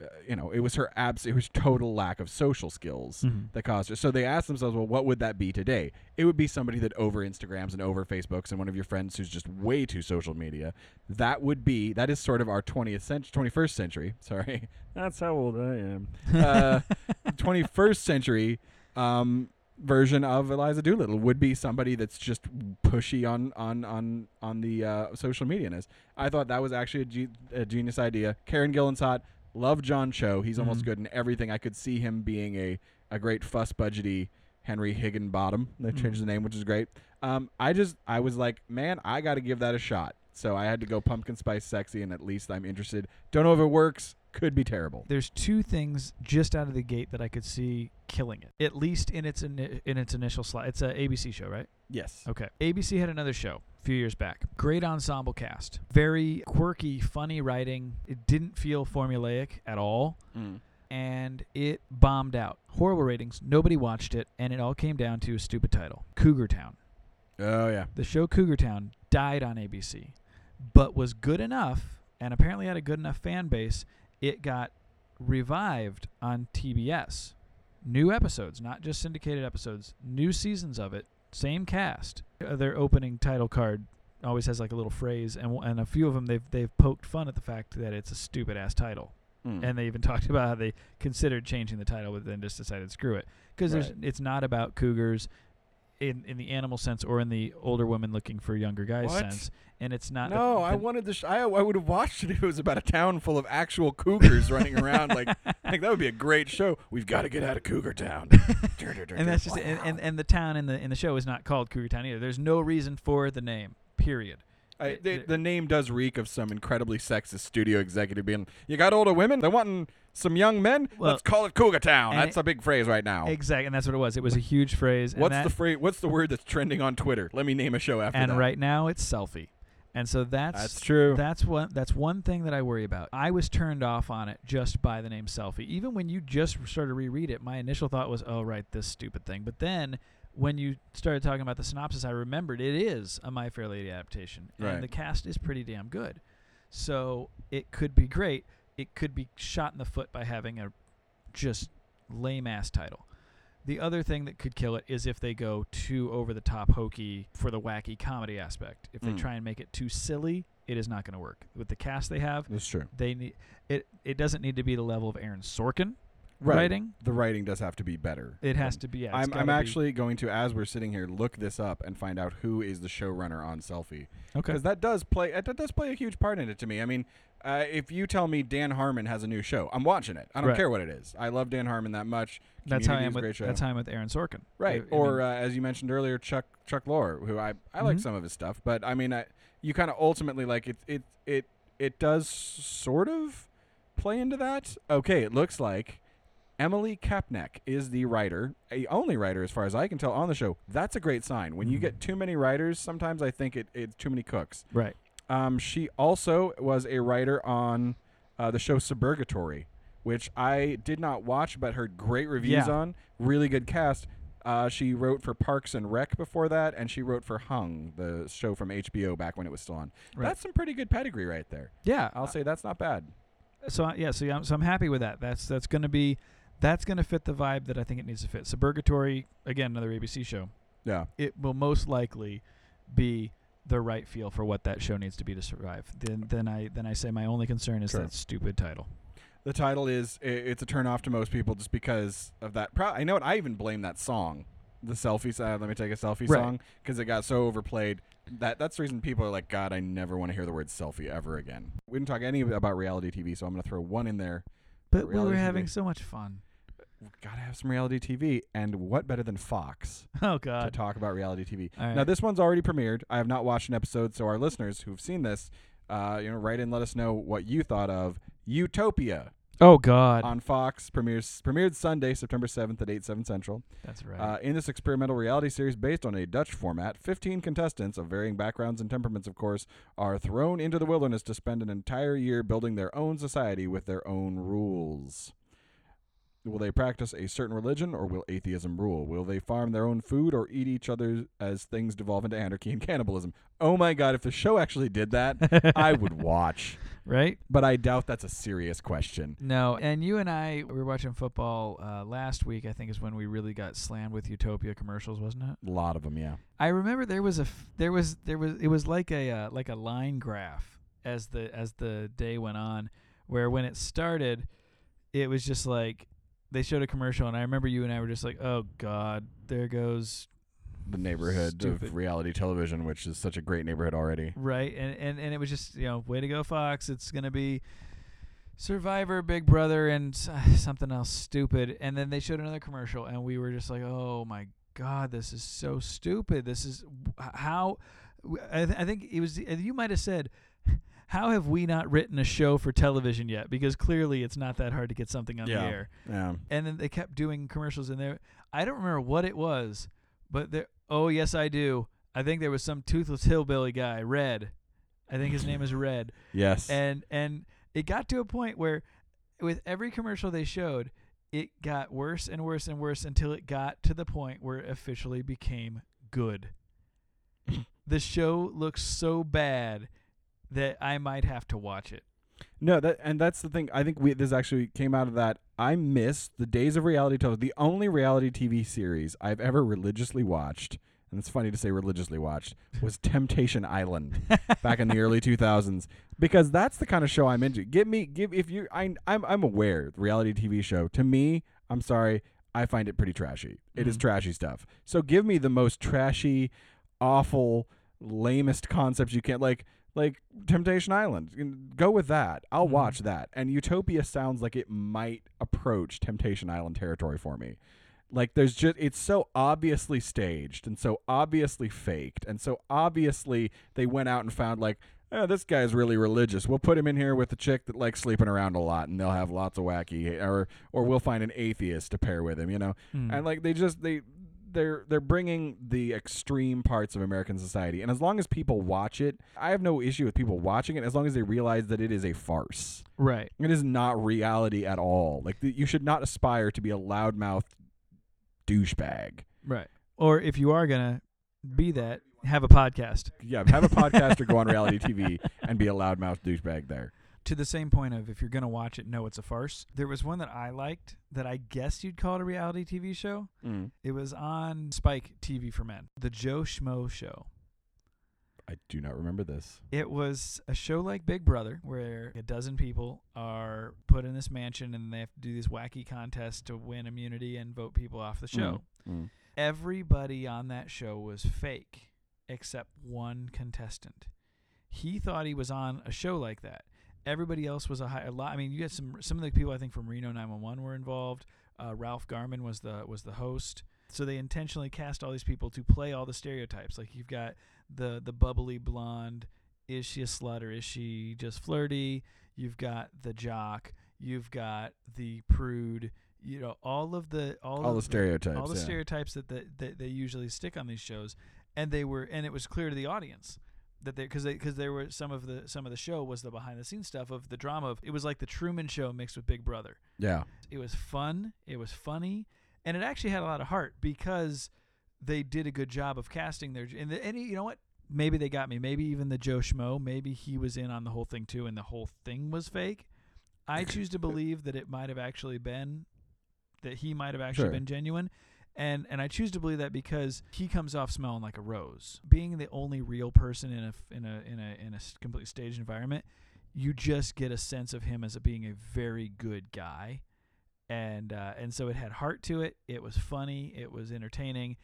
Uh, you know, it was her abs. It was total lack of social skills Mhm. that caused her. So they asked themselves, well, what would that be today? It would be somebody that over Instagrams and over Facebooks and one of your friends who's just way too social media. That would be that is sort of our 20th century, 21st century. Sorry, that's how old I am. Uh, 21st century um, version of Eliza Doolittle would be somebody that's just pushy on on on on the uh, social media. Is I thought that was actually a, ge- a genius idea. Karen Gillan's hot. Love John Cho. He's almost Mhm. good in everything. I could see him being a, a great fuss budgety Henry Higginbottom. They changed the name, which is great. Um, I just I was like, man, I got to give that a shot. So I had to go pumpkin spice sexy, and at least I'm interested. Don't know if it works. Could be terrible. There's two things just out of the gate that I could see killing it. At least in its ini- in its initial slot. It's a ABC show, right? Yes. Okay. ABC had another show a few years back. Great ensemble cast. Very quirky, funny writing. It didn't feel formulaic at all. Mm. And it bombed out. Horrible ratings. Nobody watched it. And it all came down to a stupid title Cougar Town. Oh yeah. The show Cougar Town died on ABC, but was good enough and apparently had a good enough fan base. It got revived on TBS. New episodes, not just syndicated episodes, new seasons of it, same cast. Uh, Their opening title card always has like a little phrase, and w- and a few of them they've they've poked fun at the fact that it's a stupid ass title, Mm. and they even talked about how they considered changing the title, but then just decided screw it because Right. it's not about cougars in in the animal sense or in the older women looking for younger guys What? sense, and it's not. the- no, I wanted the. Sh- I I would have watched it if it was about a town full of actual cougars running around. Like, like that would be a great show. We've got to get out of Cougar Town. and that's just and, and and the town in the in the show is not called Cougar Town either. There's no reason for the name. Period. I, It- the, name does reek of some incredibly sexist studio executive being, "You got older women? They're wanting some young men. Well, Let's call it Cougar Town." That's a big phrase right now. Exactly, and that's what it was. It was a huge phrase. and What's that- the phrase? What's the word that's trending on Twitter? Let me name a show after and that. And right now it's selfie and so that's That's true. that's one that's one thing that i worry about i was turned off on it just by the name selfie even when you just started to reread it my initial thought was oh right this stupid thing but then when you started talking about the synopsis i remembered it is a my fair lady adaptation and Right. the cast is pretty damn good so it could be great it could be shot in the foot by having a just lame ass title the other thing that could kill it is if they go too over the top hokey for the wacky comedy aspect. If they Mm. try and make it too silly, it is not going to work. With the cast they have, That's true. they need it. It doesn't need to be the level of Aaron Sorkin Right. writing. The writing does have to be better. It has to be. Yeah, I'm, I'm actually going to, as we're sitting here, look this up and find out who is the showrunner on Selfie, okay. because that does play that does play a huge part in it to me. I mean, uh, if you tell me Dan Harmon has a new show, I'm watching it. I don't Right. care what it is. I love Dan Harmon that much. That's how I am with. great show. That's how I'm with Aaron Sorkin. Right. I- I or uh, as you mentioned earlier, Chuck Chuck Lorre, who I I like Mhm. some of his stuff, but I mean, I, you kind of ultimately like it it it it does sort of play into that. Okay, it looks like Emily Kapnek is the writer, a only writer as far as I can tell on the show. That's a great sign. When you Mhm. get too many writers, sometimes I think it it's too many cooks. right. Um, she also was a writer on uh, the show Suburgatory, which I did not watch but heard great reviews Yeah. on. Really good cast. Uh, she wrote for Parks and Rec before that, and she wrote for Hung, the show from HBO back when it was still on. Right. That's some pretty good pedigree right there. Yeah. I'll say that's not bad. so yeah, so yeah, I'm, so I'm happy with that. That's that's going to be that's going to fit the vibe that I think it needs to fit. Suburgatory again, another ABC show. Yeah. It will most likely be the right feel for what that show needs to be to survive. Then then I then I say my only concern is that stupid title. The title is it's a turn off to most people just because of that. Pro- I know it. I even blame that song, the selfie. side. let me take a selfie Right. song, because it got so overplayed. That that's the reason people are like, God, I never want to hear the word selfie ever again. We didn't talk any about reality TV, so I'm gonna throw one in there. But we were having TV. so much fun. Gotta have some reality TV, and what better than Fox Oh God, to talk about reality TV? All Now this one's already premiered. I have not watched an episode, so our listeners who've seen this, uh, you know, write in, let us know what you thought of Utopia Oh God. on Fox. Premieres premiered Sunday, September seventh at eight seven central. That's right. Uh, in this experimental reality series based on a Dutch format, 15 contestants of varying backgrounds and temperaments, of course, are thrown into the wilderness to spend an entire year building their own society with their own rules. Will they practice a certain religion or will atheism rule? Will they farm their own food or eat each other as things devolve into anarchy and cannibalism? Oh my god, if the show actually did that, I would watch. right. But I doubt that's a serious question. No, and you and I we were watching football uh, last week. I think is when we really got slammed with Utopia commercials, wasn't it? A lot of them, yeah. I remember there was a f- there was there was it was like a uh, like a line graph as the as the day went on, where when it started, it was just like they showed a commercial, and I remember you and I were just like, oh God, there goes The neighborhood Stupid. of reality television, which is such a great neighborhood already. right, and and and it was just you know way to go Fox. It's gonna be. Survivor, Big Brother, and something else stupid. And then they showed another commercial, and we were just like, "Oh my god, this is so stupid. This is how." I, th- I think it was. You might have said, "How have we not written a show for television yet?" Because clearly, it's not that hard to get something on Yeah. the air. Yeah. And then they kept doing commercials in there. I don't remember what it was, but there. Oh yes, I do. I think there was some toothless hillbilly guy, Red. I think his name is Red Yes. and and it got to a point where with every commercial they showed it got worse and worse and worse until it got to the point where it officially became good the show looks so bad that i might have to watch it No, that and that's the thing. I think we this actually came out of that. I miss the days of reality television. The only reality TV series I've ever religiously watched, and it's funny to say religiously watched, was Temptation Island back in the early 2000s because that's the kind of show I'm into. Give me give if you I I'm I'm aware the reality TV show to me, I'm sorry, I find it pretty trashy. It is Mhm. trashy stuff. So give me the most trashy, awful, lamest concepts you can like like Temptation Island. Go with that. I'll Mhm. watch that. And Utopia sounds like it might approach Temptation Island territory for me. Like there's just it's so obviously staged and so obviously faked and so obviously they went out and found like oh, this guy's really religious. We'll put him in here with a chick that likes sleeping around a lot, and they'll have lots of wacky, or or we'll find an atheist to pair with him, you know. Mm. And like they just they they're they're bringing the extreme parts of American society, and as long as people watch it, I have no issue with people watching it as long as they realize that it is a farce. right. It is not reality at all. Like you should not aspire to be a loudmouth douchebag. Right. Or if you are gonna be that, have a podcast. Yeah, have a podcast or go on reality TV and be a loudmouth douchebag there. To the same point of if you're gonna watch it, know it's a farce. There was one that I liked that I guess you'd call it a reality TV show. Mm. It was on Spike TV for Men, the Joe Schmo Show. I do not remember this. It was a show like Big Brother, where a dozen people are put in this mansion and they have to do these wacky contests to win immunity and vote people off the show. Mm. Everybody on that show was fake except one contestant. He thought he was on a show like that. Everybody else was a high. A lot. I mean, you had some some of the people I think from Reno 911 were involved. Uh, Ralph Garman was the was the host. So they intentionally cast all these people to play all the stereotypes. Like you've got the the bubbly blonde. Is she a slut or is she just flirty? You've got the jock. You've got the prude. You know all of the all, All of the stereotypes. all the yeah. stereotypes that, that, that they usually stick on these shows, and they were and it was clear to the audience that they because they because there were some of the some of the show was the behind the scenes stuff of the drama of it was like the Truman Show mixed with Big Brother. Yeah. It was fun, it was funny, and it actually had a lot of heart because they did a good job of casting their and the, and you know what maybe they got me maybe even the Joe Schmo maybe he was in on the whole thing too and the whole thing was fake. I choose to believe that it might have actually been that he might have actually Sure. been genuine. And and I choose to believe that because he comes off smelling like a rose. Being the only real person in a in a in a in a completely staged environment, you just get a sense of him as a, being a very good guy. And uh, and so it had heart to it. It was funny. It was entertaining.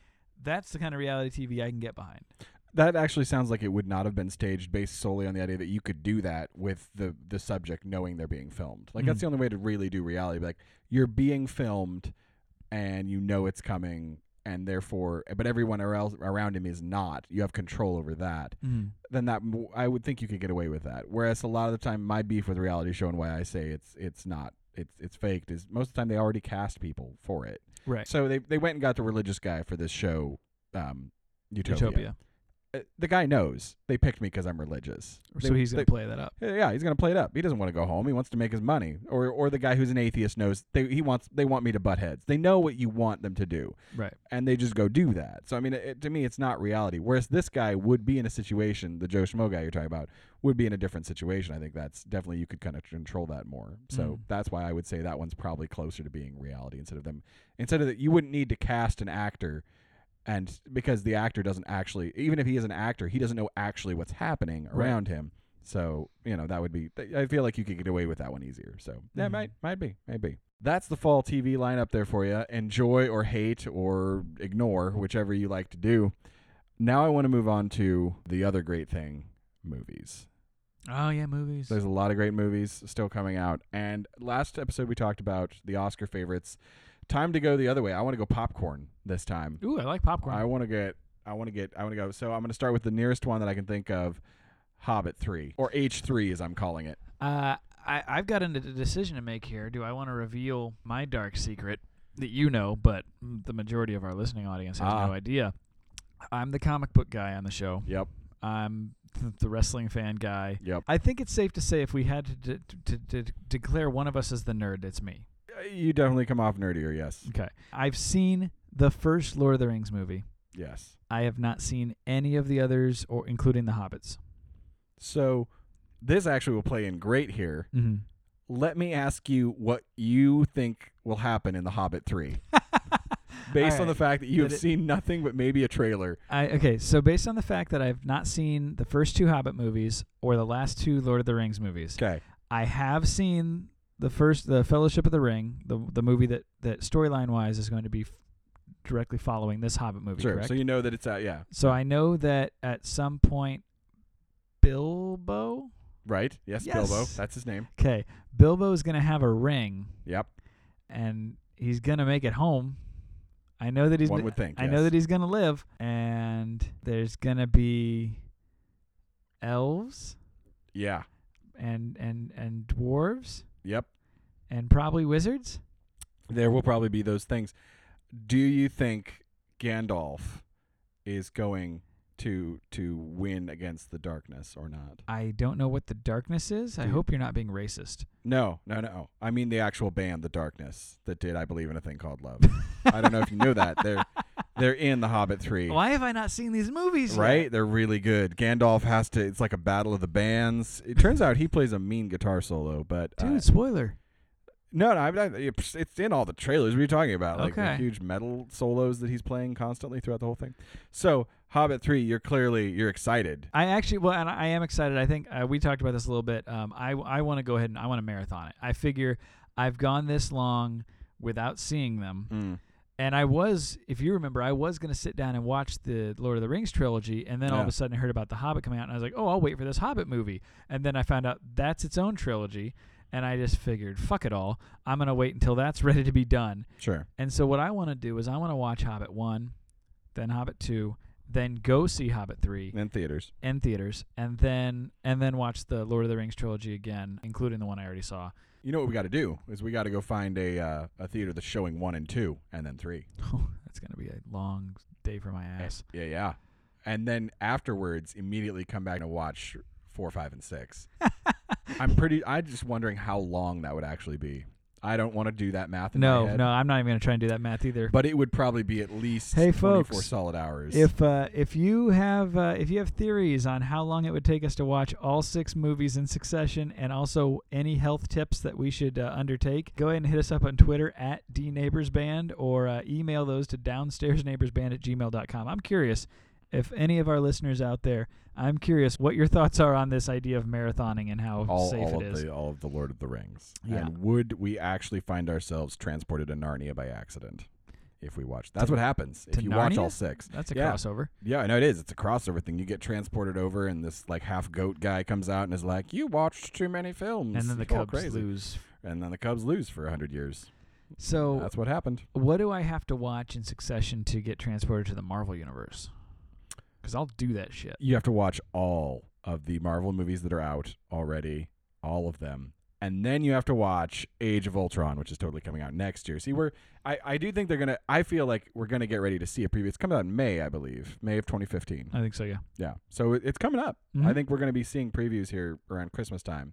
That's the kind of reality TV I can get behind. That actually sounds like it would not have been staged based solely on the idea that you could do that with the the subject knowing they're being filmed. Like that's Mhm. the only way to really do reality. Like you're being filmed and you know it's coming and therefore but everyone else around him is not. You have control over that. Mm-hmm. Then that I would think you could get away with that. Whereas a lot of the time my beef with reality show and why I say it's it's not it's it's faked is most of the time they already cast people for it. Right. So they they went and got the religious guy for this show um Utopia. Utopia. Uh, the guy knows they picked me because I'm religious. So They- he's gonna play that up. Yeah, he's gonna play it up. He doesn't want to go home. He wants to make his money. Or or the guy who's an atheist knows they he wants they want me to butt heads. They know what you want them to do, Right. and they just go do that. So I mean, it, to me, it's not reality. Whereas this guy would be in a situation, the Joe Schmo guy you're talking about, would be in a different situation. I think that's definitely you could kind of control that more. So Mm. that's why I would say that one's probably closer to being reality instead of them. Instead of that, you wouldn't need to cast an actor and because the actor doesn't actually even if he is an actor he doesn't know actually what's happening around him so you know that would be i feel like you could get away with that one easier so yeah Mhm. might might be maybe that's the fall tv lineup there for you enjoy or hate or ignore whichever you like to do now i want to move on to the other great thing movies Oh yeah, movies. there's a lot of great movies still coming out. And last episode we talked about the Oscar favorites. Time to go the other way. I want to go popcorn this time. Ooh, I like popcorn. I want to get I want to get I want to go. So I'm going to start with the nearest one that I can think of, Hobbit 3 or H3 as I'm calling it. Uh, I, I've got a decision to make here. Do I want to reveal my dark secret that you know, but the majority of our listening audience has Ah. no idea? I'm the comic book guy on the show. Yep. I'm the wrestling fan guy. Yep. I think it's safe to say if we had to, d- to, to, to declare one of us as the nerd, it's me. You definitely come off nerdier, yes. Okay. I've seen the first Lord of the Rings movie. Yes. I have not seen any of the others, or including the Hobbits. So this actually will play in great here. Mm-hmm. Let me ask you what you think will happen in The Hobbit 3. Based on the fact that you That have it- seen nothing but maybe a trailer. I okay, so based on the fact that I've not seen the first two Hobbit movies or the last two Lord of the Rings movies, Okay. I have seen the first the Fellowship of the Ring, the the movie that that storyline wise is going to be f- directly following this Hobbit movie, Sure. correct? So you know that it's out, yeah. So I know that at some point Bilbo, Right? Yes, Bilbo. That's his name. okay, Bilbo is going to have a ring Yep. and he's going to make it home I know that he's. One would think, I know that he's gonna live, and there's gonna be elves Yeah. and and and dwarves Yep. and probably wizards. There will probably be those things. Do you think Gandalf is going to to win against the darkness or not? I don't know what the darkness is. I hope you're not being racist. No, no, no. I mean the actual band, The Darkness, that did I believe in a thing called love. I don't know if you knew that. They're they're in The Hobbit 3. Why have I not seen these movies? yet? Right? They're really good. Gandalf has to it's like a battle of the bands. It turns out he plays a mean guitar solo, but uh, dude. Spoiler. No, no, I'm it's it's in all the trailers. What are you talking about? Like the huge metal solos that he's playing constantly throughout the whole thing. So, Hobbit three, you're clearly you're excited. I actually, well, and I am excited. I think uh, we talked about this a little bit. Um, I I want to go ahead and I want to marathon it. I figure I've gone this long without seeing them, Mm. And I was, if you remember, I was going to sit down and watch the Lord of the Rings trilogy, and then all of a sudden I heard about the Hobbit coming out, and I was like, oh, I'll wait for this Hobbit movie, and then I found out that's its own trilogy, and I just figured, fuck it all, I'm gonna wait until that's ready to be done. Sure. And so what I want to do is I want to watch Hobbit one, then Hobbit two, then go see Hobbit three In theaters. in theaters, and then and then watch the Lord of the Rings trilogy again, including the one I already saw. You know what we got to do is we got to go find a uh, a theater that's showing one and two, and then three. Oh, that's gonna be a long day for my ass. Yeah, yeah. And then afterwards, immediately come back and watch four, five, and six. I'm pretty. I'm just wondering how long that would actually be. I don't want to do that math. No, no, I'm not even gonna try and do that math either. But it would probably be at least Hey, 24 folks, solid hours. If uh, if you have uh, if you have theories on how long it would take us to watch all six movies in succession, and also any health tips that we should uh, undertake, go ahead and hit us up on Twitter at dneighborsband or uh, email those to downstairsneighborsband at gmail.com. I'm curious if any of our listeners out there, I'm curious what your thoughts are on this idea of marathoning and how all, safe all it of is. the all of the Lord of the Rings. Yeah. And would we actually find ourselves transported to Narnia by accident if we watch? That's what happens if you watch all six. That's a Yeah. crossover. Yeah, I know it is. It's a crossover thing. You get transported over, and this like half goat guy comes out and is like, "You watched too many films," And then the Cubs crazy. lose. and then the Cubs lose for hundred years. So That's what happened. What do I have to watch in succession to get transported to the Marvel universe? Because I'll do that shit. You have to watch all of the Marvel movies that are out already, all of them. And then you have to watch Age of Ultron, which is totally coming out next year. See, we're I, I do think they're gonna I feel like we're gonna get ready to see a preview. It's coming out in May, I believe. May of twenty fifteen. I think so, yeah. Yeah. So it, it's coming up. I Mhm. think we're gonna be seeing previews here around Christmas time.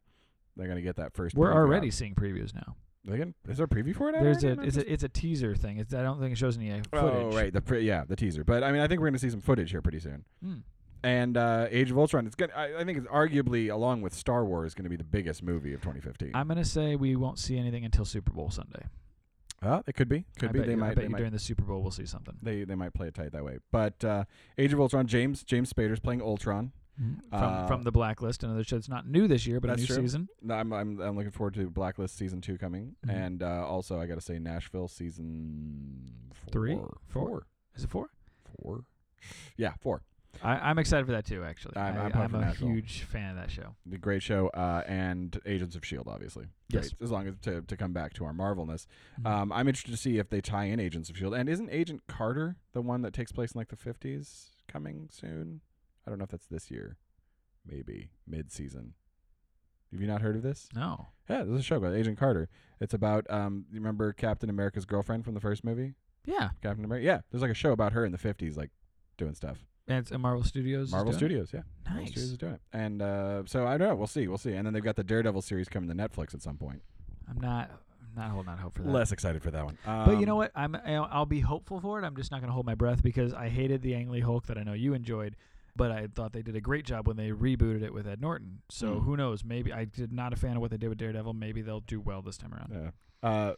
They're gonna get that first We're already out. seeing previews now. They gonna, is there a preview for it? There's a it's a it's a teaser thing. It's, I don't think it shows any uh, footage. Oh right, the pre- yeah the teaser. But I mean, I think we're gonna see some footage here pretty soon. Mm. And uh, Age of Ultron, it's gonna. I, I think it's arguably, along with Star Wars, going to be the biggest movie of 2015. I'm gonna say we won't see anything until Super Bowl Sunday. Well, it could be. Could I be. They you, I might. bet They you might. during the Super Bowl we'll see something. They they might play it tight that way. But uh, Age of Ultron, James James Spader's playing Ultron. From Uh, from the Blacklist, another show that's not new this year, but a new true. season. No, I'm I'm I'm looking forward to Blacklist season two coming, Mhm. and uh, also I got to say Nashville season four. Three? four, Four? Is it four? four. Yeah, four. I, I'm excited for that too. Actually, I'm- I, I'm a Nashville. huge fan of that show. The great show, uh, and Agents of Shield, obviously. Yes. Great, as long as to, to come back to our Marvelness. Mhm. Um, I'm interested to see if they tie in Agents of Shield. And isn't Agent Carter the one that takes place in like the 50s coming soon? I don't know if that's this year. Maybe mid season. Have you not heard of this? no. Yeah, there's a show called Agent Carter. It's about um, you remember Captain America's girlfriend from the first movie? Yeah, Captain America. Yeah, there's like a show about her in the 50s, like doing stuff. and it's uh, Marvel Studios. Marvel doing it? Studios, yeah. Marvel Nice. Studios is doing it. And uh, so I don't know. We'll see. We'll see. And then they've got the Daredevil series coming to Netflix at some point. I'm not I'm not holding out hope for that. Less excited for that one. But you know Um, what? I'm I'll I'll be hopeful for it. I'm just not going to hold my breath because I hated the Ang Lee Hulk that I know you enjoyed, but I thought they did a great job when they rebooted it with Ed Norton. So Mm. who knows? Maybe I did not a fan of what they did with Daredevil. Maybe they'll do well this time around. Yeah. Uh,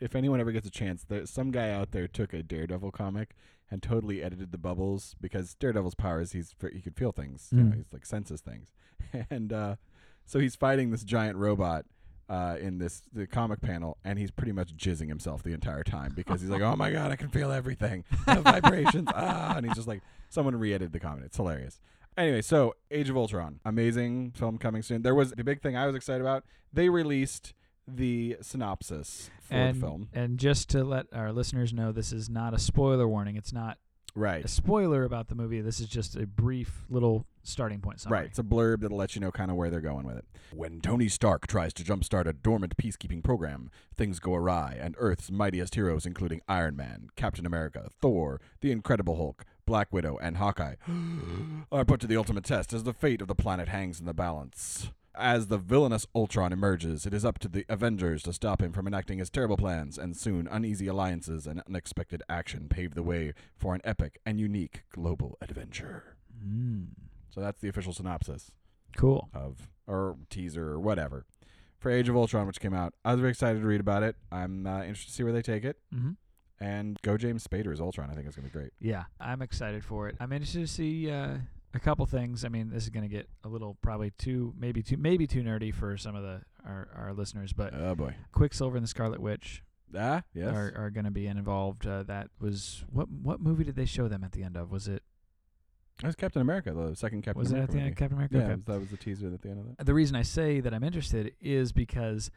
if anyone ever gets a chance, there, some guy out there took a Daredevil comic and totally edited the bubbles because Daredevil's powers, he's he can feel things. You know, Mm. he's like senses things, and uh, so he's fighting this giant robot. Uh, in this the comic panel, and he's pretty much jizzing himself the entire time because he's like, "Oh my god, I can feel everything, the vibrations, ah!" And he's just like, someone re-edited the comic. It's hilarious. Anyway, so Age of Ultron, amazing film coming soon. There was the big thing I was excited about. They released the synopsis for and the film. and just to let our listeners know, this is not a spoiler warning. It's not Right. a spoiler about the movie. This is just a brief little starting point summary. Right. It's a blurb that'll let you know kind of where they're going with it. When Tony Stark tries to jumpstart a dormant peacekeeping program, things go awry, and Earth's mightiest heroes, including Iron Man, Captain America, Thor, the Incredible Hulk, Black Widow, and Hawkeye, are put to the ultimate test as the fate of the planet hangs in the balance. As the villainous Ultron emerges, it is up to the Avengers to stop him from enacting his terrible plans, and soon uneasy alliances and unexpected action pave the way for an epic and unique global adventure. Mm, So that's the official synopsis cool. of or teaser or whatever for Age of Ultron, which came out. I was very excited to read about it. I'm uh, interested to see where they take it. hmm And go James Spader as Ultron. I think it's gonna be great. Yeah, I'm excited for it. I'm interested to see uh, a couple things. I mean, this is going to get a little probably too maybe too maybe too nerdy for some of the our, our listeners, but Oh boy. Quicksilver and the Scarlet Witch Ah, yes. are, are going to be involved. Uh, that was what what movie did they show them at the end of? Was it That was Captain America, the second Captain was it America. at the end of Captain America? Yeah, Okay. that was the teaser at the end of that. The reason I say that I'm interested is because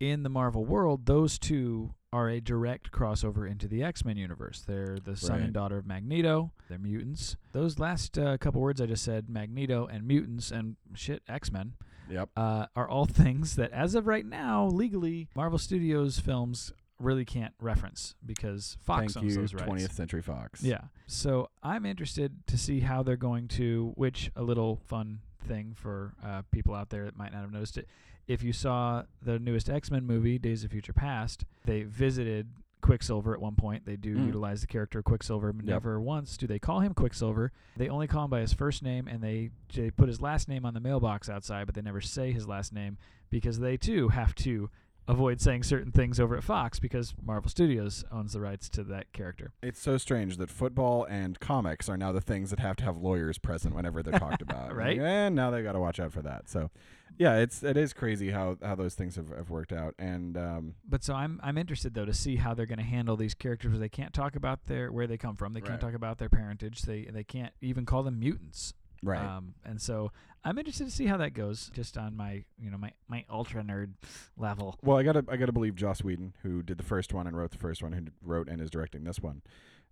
in the Marvel world, those two are a direct crossover into the X Men universe. They're the son Right. and daughter of Magneto. They're mutants. Those last uh, couple words I just said, Magneto and mutants and shit, X Men, Yep. uh, are all things that, as of right now, legally, Marvel Studios films really can't reference because Fox Thank owns you, those rights. 20th Century Fox. Yeah. So I'm interested to see how they're going to, which a little fun thing for uh, people out there that might not have noticed it. If you saw the newest X Men movie, Days of Future Past, they visited Quicksilver at one point. They do Mm. utilize the character Quicksilver. but Never once do they call him Quicksilver. They only call him by his first name, and they they put his last name on the mailbox outside, but they never say his last name because they too have to avoid saying certain things over at Fox because Marvel Studios owns the rights to that character. It's so strange that football and comics are now the things that have to have lawyers present whenever they're talked about. Right? And now they got to watch out for that. So, yeah, it's it is crazy how how those things have, have worked out. And um, But so I'm I'm interested though to see how they're going to handle these characters where they can't talk about their where they come from. They Right. can't talk about their parentage. They they can't even call them mutants. right, Um, and so I'm interested to see how that goes. Just on my you know my my ultra nerd level. Well, I gotta I gotta believe Joss Whedon, who did the first one and wrote the first one, who wrote and is directing this one,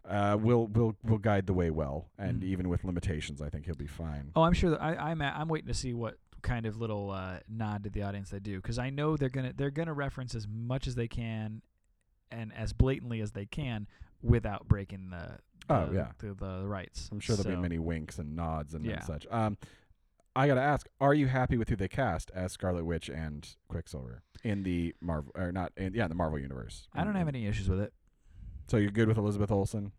uh, will will will guide the way well. And Mhm. even with limitations, I think he'll be fine. Oh, I'm sure that I I'm I'm waiting to see what kind of little uh, nod to the audience they do because I know they're gonna they're gonna reference as much as they can and as blatantly as they can without breaking the, Oh, yeah. the, the rights. I'm sure there'll So- be many winks and nods and, and such. Um, I gotta ask: Are you happy with who they cast as Scarlet Witch and Quicksilver in the Marvel or not? In, yeah, the Marvel universe. I don't have any issues with it. So you're good with Elizabeth Olsen?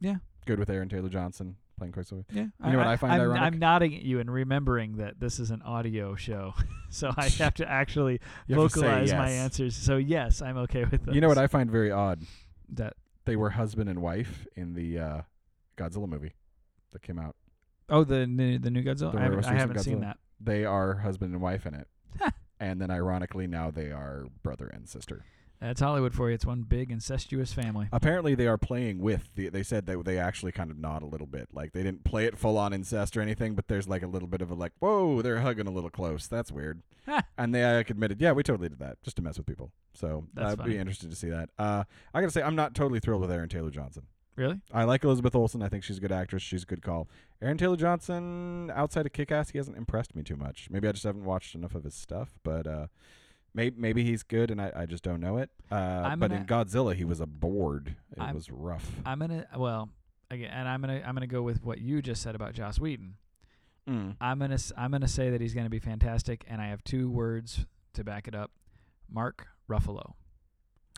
Yeah. Good with Aaron Taylor Johnson playing Quicksilver? Yeah, You know what I find I'm, ironic? I'm nodding at you and remembering that this is an audio show, so I have to actually have to vocalize my answers. So yes, I'm okay with this. You know what I find very odd? that? They were husband and wife in the uh, Godzilla movie that came out. Oh, the new, the new Godzilla. The I haven't, I haven't seen that. They are husband and wife in it. and then ironically now they are brother and sister. That's Hollywood for you. It's one big incestuous family. Apparently they are playing with the they said that they actually kind of nod a little bit. Like they didn't play it full on incest or anything, but there's like a little bit of a like, whoa, they're hugging a little close. That's weird. And they like, admitted, yeah, we totally did that just to mess with people. So That's I'd funny. be interested to see that. Uh, I gotta say, I'm not totally thrilled with Aaron Taylor Johnson. Really? I like Elizabeth Olsen. I think she's a good actress. She's a good call. Aaron Taylor Johnson, outside of Kick Ass, he hasn't impressed me too much. Maybe I just haven't watched enough of his stuff, but uh, maybe maybe he's good, and I, I just don't know it. Uh, I'm but gonna- in Godzilla, he was a bored. It I'm- was rough. I'm gonna well again, and I'm gonna I'm gonna go with what you just said about Joss Whedon. Mm. I'm gonna s- I'm gonna say that he's gonna be fantastic, and I have two words to back it up. Mark Ruffalo.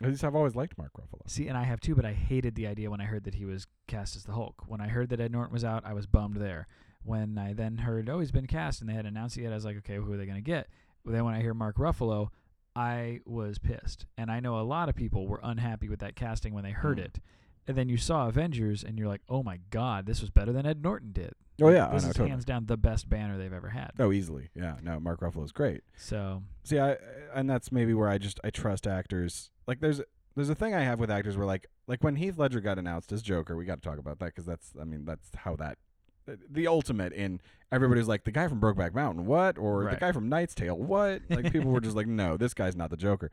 At least I've always liked Mark Ruffalo. See, and I have two, but I hated the idea when I heard that he was cast as the Hulk. When I heard that Ed Norton was out, I was bummed there. When I then heard, oh, he's been cast, and they had announced it yet, I was like, okay, who are they going to get? But then when I hear Mark Ruffalo, I was pissed. And I know a lot of people were unhappy with that casting when they heard Mm. it. And then you saw Avengers, and you're like, oh my God, this was better than Ed Norton did. Oh yeah, I this know is totally. hands down the best banner they've ever had. Oh, easily. Yeah. No, Mark Ruffalo is great. So, See, I and that's maybe where I just I trust actors. Like there's there's a thing I have with actors where like like when Heath Ledger got announced as Joker, we got to talk about that because that's I mean that's how that the ultimate in everybody's like the guy from Brokeback Mountain, what? Or the guy from Knight's Tale, what? Like people were just like, no, this guy's not the Joker.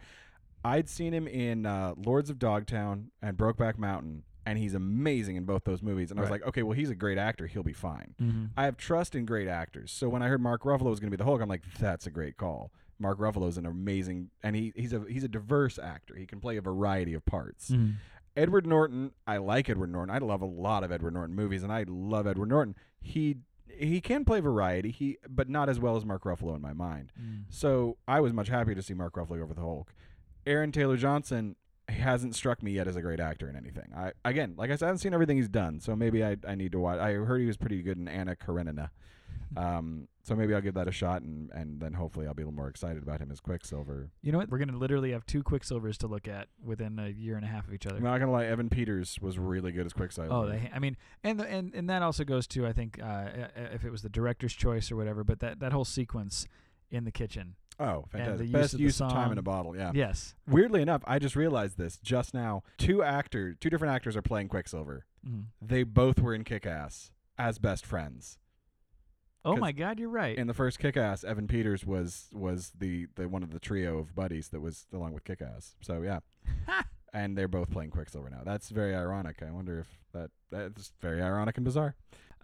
I'd seen him in uh, Lords of Dogtown and Brokeback Mountain, and he's amazing in both those movies. And I was Right. like, okay, well, he's a great actor. He'll be fine. Mm-hmm. I have trust in great actors. So when I heard Mark Ruffalo was going to be the Hulk, I'm like, that's a great call. Mark Ruffalo's an amazing, and he, he's a he's a diverse actor. He can play a variety of parts. Mm-hmm. Edward Norton, I like Edward Norton. I love a lot of Edward Norton movies, and I love Edward Norton. He he can play variety, he but not as well as Mark Ruffalo in my mind. Mm. So I was much happier to see Mark Ruffalo over the Hulk. Aaron Taylor Johnson hasn't struck me yet as a great actor in anything. I again, like I said, I haven't seen everything he's done, so maybe I, I need to watch. I heard he was pretty good in Anna Karenina. Um, so maybe I'll give that a shot, and, and then hopefully I'll be a little more excited about him as Quicksilver. You know what? We're gonna literally have two Quicksilvers to look at within a year and a half of each other. I'm not gonna lie, Evan Peters was really good as Quicksilver. Oh, they, I mean, and the, and and that also goes to I think uh, uh, if it was the director's choice or whatever, but that that whole sequence in the kitchen. oh, the fantastic! use Best of the use of time in a bottle. Yeah. Yes. Weirdly enough, I just realized this just now. Two actor, two different actors are playing Quicksilver. Mhm. They both were in Kick-Ass as best friends. Oh my God, you're right. In the first Kick-Ass, Evan Peters was was the, the one of the trio of buddies that was along with Kick-Ass. So yeah, and they're both playing Quicksilver now. That's very ironic. I wonder if that that's very ironic and bizarre.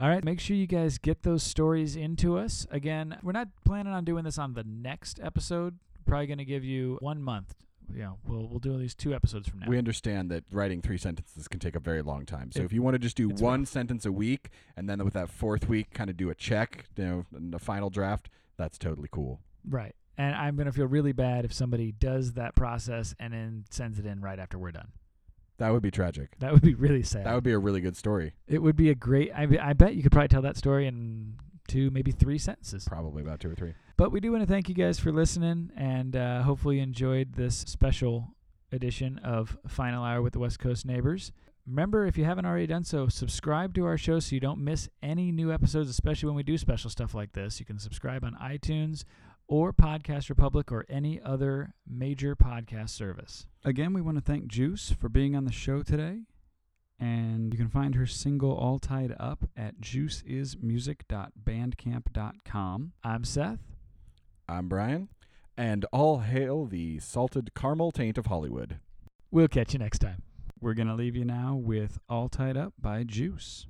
All right, make sure you guys get those stories into us. Again, we're not planning on doing this on the next episode. Probably going to give you one month. Know, we'll we'll do these two episodes from now. We understand that writing three sentences can take a very long time. So It- if you want to just do it's one rough. sentence a week, and then with that fourth week, kind of do a check, you know, the final draft, that's totally cool. right. And I'm going to feel really bad if somebody does that process and then sends it in right after we're done. That would be tragic. That would be really sad. That would be a really good story. it would be a great. I, be- I bet you could probably tell that story in two, maybe three sentences. Probably about two or three. But we do want to thank you guys for listening, and uh, hopefully you enjoyed this special edition of Final Hour with the West Coast Neighbors. Remember, if you haven't already done so, subscribe to our show so you don't miss any new episodes, especially when we do special stuff like this. You can subscribe on iTunes or Podcast Republic or any other major podcast service. Again, we want to thank Juice for being on the show today. And you can find her single All Tied Up at juiceismusic.bandcamp.com. I'm Seth. I'm Brian, and all hail the salted caramel taint of Hollywood. We'll catch you next time. We're going to leave you now with All Tied Up by Juice.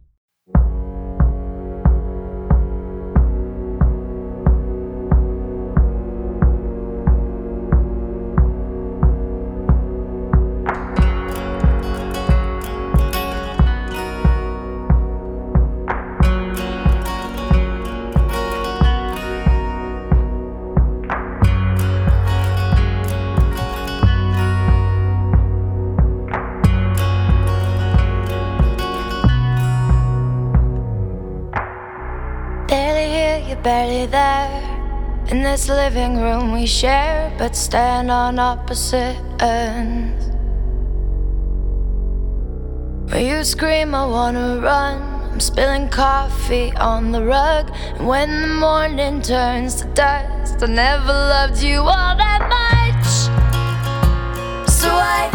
There. In this living room we share, but stand on opposite ends. When you scream, I wanna run. I'm spilling coffee on the rug. And when the morning turns to dust, I never loved you all that much. So I